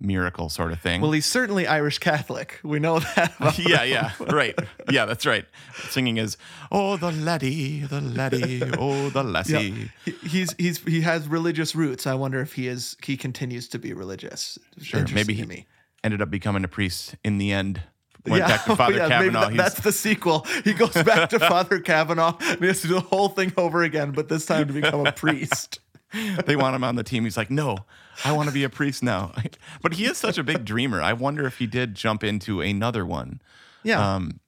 miracle sort of thing. well, he's certainly Irish Catholic. We know that. yeah, yeah, right. Yeah, that's right. Singing is "Oh the laddie, the laddie, oh the Yeah. lassie." He, he's he's he has religious roots. I wonder if he is he continues to be religious. Sure, maybe he ended up becoming a priest in the end. Went back to oh, Father Yeah, Cavanaugh. that- that's the sequel. He goes back to Father Cavanaugh and he has to do the whole thing over again, but this time to become a priest. they want him on the team. He's like, no, I want to be a priest now. But he is such a big dreamer. I wonder if he did jump into another one. Yeah. Um,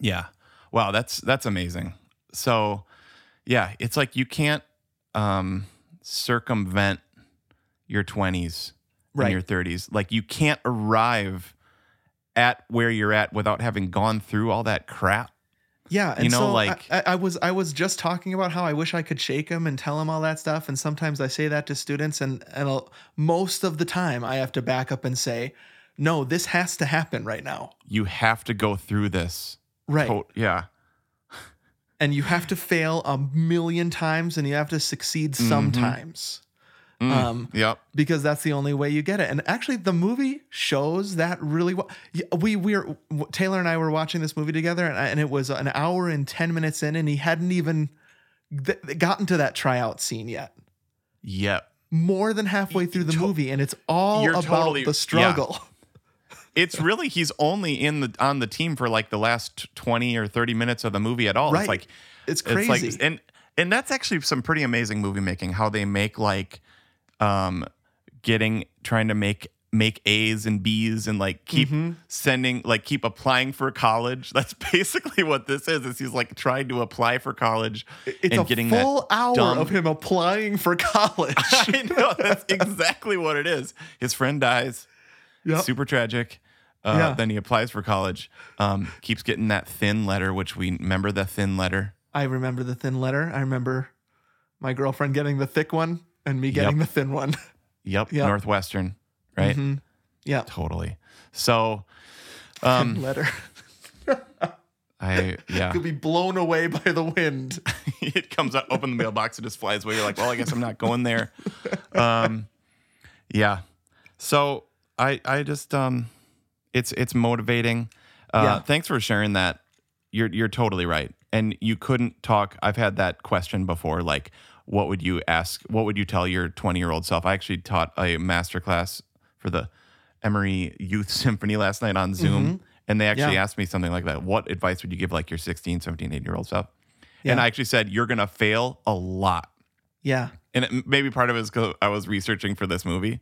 yeah. Wow, that's that's amazing. So, yeah, it's like you can't um, circumvent your twenties Right. and your thirties. Like you can't arrive at where you're at without having gone through all that crap. Yeah, and You know, so like- I, I was I was just talking about how I wish I could shake him and tell him all that stuff, and sometimes I say that to students, and and I'll- most of the time I have to back up and say, no, this has to happen right now, You have to go through this. right? To- yeah. and you have to fail a million times, and you have to succeed mm-hmm. sometimes. Mm, Um, yep. because that's the only way you get it. And actually, the movie shows that really well. Yeah, We we were Taylor and I were watching this movie together, and, I, and it was an hour and ten minutes in, and he hadn't even th- gotten to that tryout scene yet. Yep. More than halfway through the movie, and it's all about totally- the struggle. it's really he's only in the on the team for like the last 20 or 30 minutes of the movie at all Right. it's like It's like crazy. and and that's actually some pretty amazing movie making how they make like um getting trying to make make A's and B's and like keep Mm-hmm. sending like keep applying for college that's basically what this is is he's like trying to apply for college It's and a getting full that hour dumb- of him applying for college. I know that's exactly what it is. His friend dies. Yep. Super tragic. Uh, Yeah. Then he applies for college. Um, keeps getting that thin letter, which we remember the thin letter. I remember the thin letter. I remember my girlfriend getting the thick one and me getting Yep. the thin one. Yep. Yep. Northwestern. Right. Mhm. Yeah. Totally. So, um, Thin letter I yeah, could be blown away by the wind. it comes up, open the mailbox, it just flies away. You're like, well, I guess I'm not going there. Um, yeah. So I I just um, it's it's motivating. Uh, Yeah. Thanks for sharing that. You're you're totally right, and you couldn't talk. I've had that question before. Like, what would you ask? What would you tell your 20 year old self? I actually taught a master class for the Emory Youth Symphony last night on Zoom. And they actually Mm-hmm. Yeah. asked me something like that. What advice would you give like your 16, 17, 18 year old self? And I actually said, you're going to fail a lot. Yeah. And it, maybe part of it is because I was researching for this movie.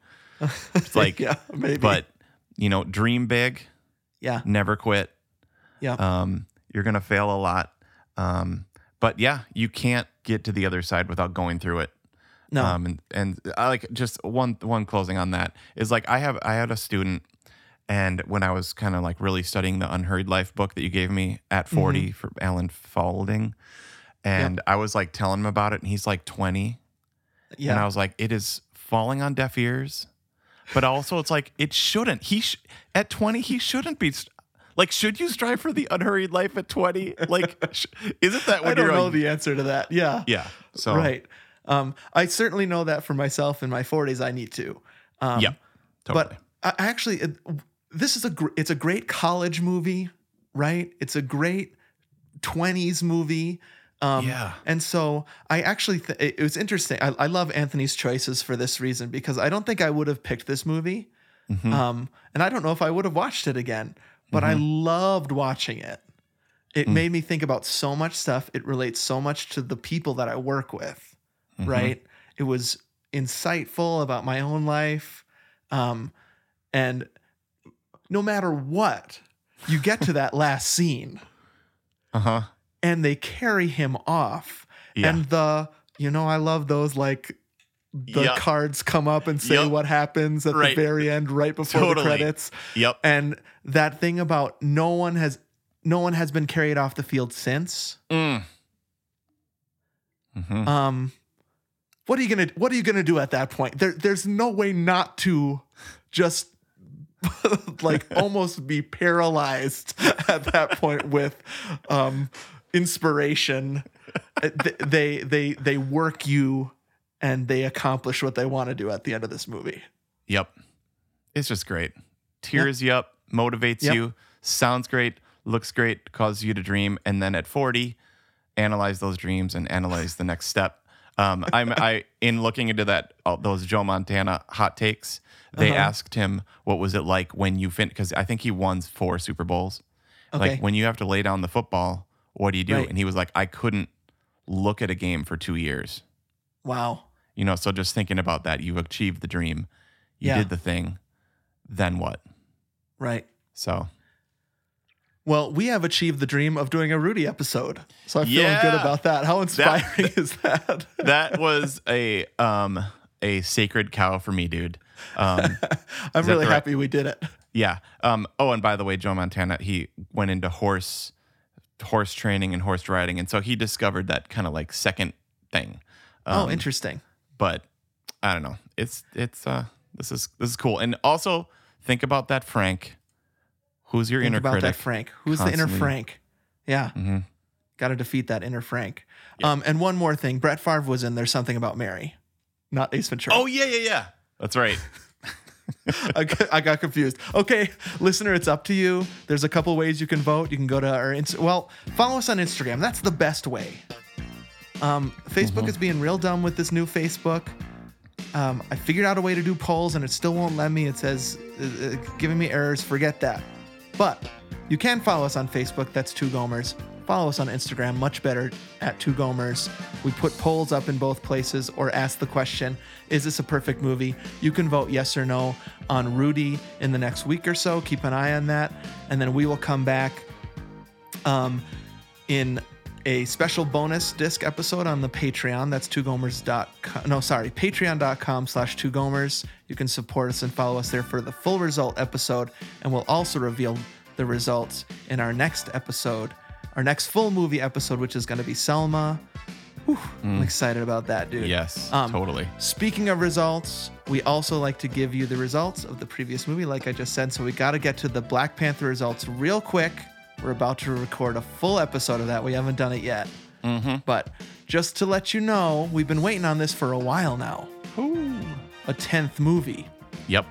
It's like, yeah, maybe. but, you know, dream big, yeah. never quit. Yeah. Um, you're going to fail a lot. Um, but yeah, you can't get to the other side without going through it. No. Um, and and I like just one one closing on that is like I have I had a student, and when I was kind of like really studying the Unhurried Life book that you gave me at 40 for Alan Fadling, and I was like telling him about it, and he's like twenty, Yeah. and I was like, it is falling on deaf ears, but also it's like it shouldn't. He sh- at twenty he shouldn't be. St- like, should you strive for the unhurried life at twenty? Like, sh- isn't that I don't know like, the answer to that. Yeah. yeah? So Right. Um, I certainly know that for myself in my 40s. I need to. Um, yeah, totally. But I I actually, it, this is a gr- it's a great college movie, right? It's a great 20s movie. Um, Yeah. And so I actually, th- it, it was interesting. I, I love Anthony's choices for this reason because I don't think I would have picked this movie. Mm-hmm. Um, and I don't know if I would have watched it again, but I loved watching it. Mm. It made me think about so much stuff. It relates so much to the people that I work with, Mm-hmm. right? It was insightful about my own life. Um, and no matter what, you get to that last scene uh huh. and they carry him off. Yeah. And the, you know, I love those like the Yep. cards come up and say Yep. what happens at Right. the very end, right before Totally. the credits. Yep. And that thing about no one has no one has been carried off the field since. Mm. Mhm. Um what are you gonna what are you gonna do at that point? There there's no way not to just like almost be paralyzed at that point with um inspiration. They they they work you and they accomplish what they want to do at the end of this movie. Yep. It's just great. Tears you up, motivates Yep. you, sounds great, looks great, causes you to dream, and then at 40, analyze those dreams and analyze the next step. Um, I'm I in looking into that all those Joe Montana hot takes. They Uh-huh. asked him what was it like when you fin because I think he won four Super Bowls. Okay. Like when you have to lay down the football, what do you do? Right. And he was like, I couldn't look at a game for two years. Wow. You know, so just thinking about that, you've achieved the dream, you Yeah. did the thing, then what? Right. So Well, we have achieved the dream of doing a Rudy episode. So I'm feeling good about that. How inspiring is that? that was a um a sacred cow for me, dude. Um, I'm really right- happy we did it. yeah. Um. Oh, and by the way, Joe Montana, he went into horse horse training and horse riding, and so he discovered that kind of like second thing. oh, Um, interesting. But I don't know. It's it's uh this is this is cool, and also think about that Frank. Who's your Think inner about critic? that Frank. Who's the inner Frank? Yeah. Mhm. Got to defeat that inner Frank. Um, and one more thing. Brett Favre was in There's Something About Mary, not Ace Ventura. Oh yeah, yeah, yeah. That's right. I, got, I got confused. Okay, listener, it's up to you. There's a couple ways you can vote. You can go to our Inst- well, follow us on Instagram. That's the best way. Um, Facebook Mm-hmm. is being real dumb with this new Facebook. Um, I figured out a way to do polls, and it still won't let me. It says uh, uh, giving me errors. Forget that. But you can follow us on Facebook. That's Two Gomers. Follow us on Instagram. Much better at Two Gomers. We put polls up in both places, or ask the question: Is this a perfect movie? You can vote yes or no on Rudy in the next week or so. Keep an eye on that, and then we will come back um, in a special bonus disc episode on the Patreon. That's twogomers.com. No, sorry, patreon.com slash twogomers. You can support us and follow us there for the full result episode. And we'll also reveal the results in our next episode, our next full movie episode, which is going to be Selma. Whew, I'm excited about that, dude. Yes, Um, totally. Speaking of results, we also like to give you the results of the previous movie, like I just said. So we got to get to the Black Panther results real quick. We're about to record a full episode of that. We haven't done it yet. Mm-hmm. But just to let you know, we've been waiting on this for a while now. Ooh. A 10th movie Yep.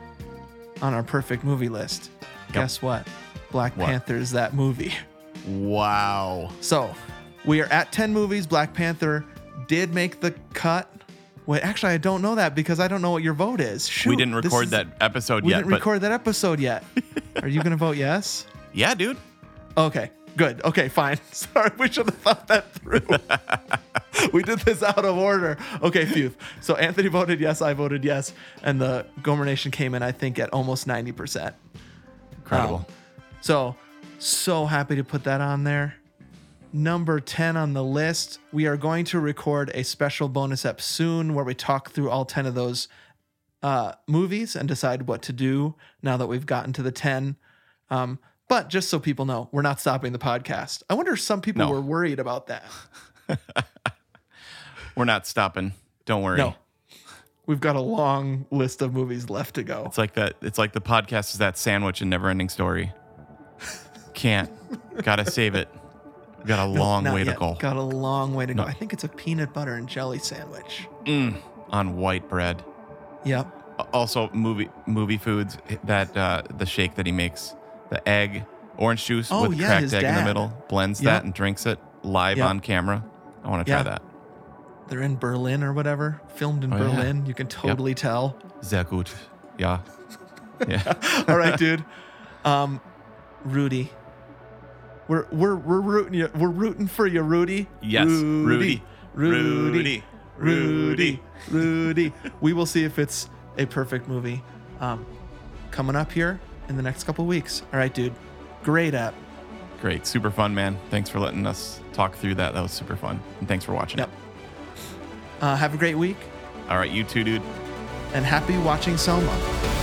on our perfect movie list. Guess what? Black What? Panther is that movie. Wow. So we are at 10 movies. Black Panther did make the cut. Wait, actually, I don't know that because I don't know what your vote is. Shoot, we didn't record is- that episode We yet, We didn't record that episode yet. Are you going to vote yes? yeah, dude. Okay, good. Okay, fine. Sorry, we should have thought that through. we did this out of order. Okay, phew. So Anthony voted yes, I voted yes, and the Gomer Nation came in, I think, at almost 90%. Incredible. Um, so, so happy to put that on there. number 10 on the list. We are going to record a special bonus ep soon where we talk through all 10 of those uh, movies and decide what to do now that we've gotten to the 10. Um, but just so people know, we're not stopping the podcast. I wonder if some people No. were worried about that. We're not stopping. Don't worry. No. We've got a long list of movies left to go. It's like that. It's like the podcast is that sandwich and never ending story. Can't. Gotta save it. Got a No, long way yet. to go. Got a long way to go. I think it's a peanut butter and jelly sandwich. Mm, on white bread. Yep. Also, movie movie foods. That uh, the shake that he makes, the egg, orange juice Oh, with yeah, cracked egg in the middle, blends Yep. that and drinks it live Yep. on camera. I want to try that. They're in Berlin or whatever, filmed in Oh. Berlin. You can totally tell. Sehr gut. Yeah. Yeah. All right, dude. Um, Rudy. We're we're we're rooting you. We're rooting for you, Rudy. Yes, Rudy. Rudy. Rudy. Rudy. Rudy. we will see if it's a perfect movie. Um, coming up here in the next couple weeks. All right, dude. Great app. Great. Super fun, man. Thanks for letting us talk through that. That was super fun. And thanks for watching Yep. Uh, have a great week. All right, you too, dude. and happy watching Selma.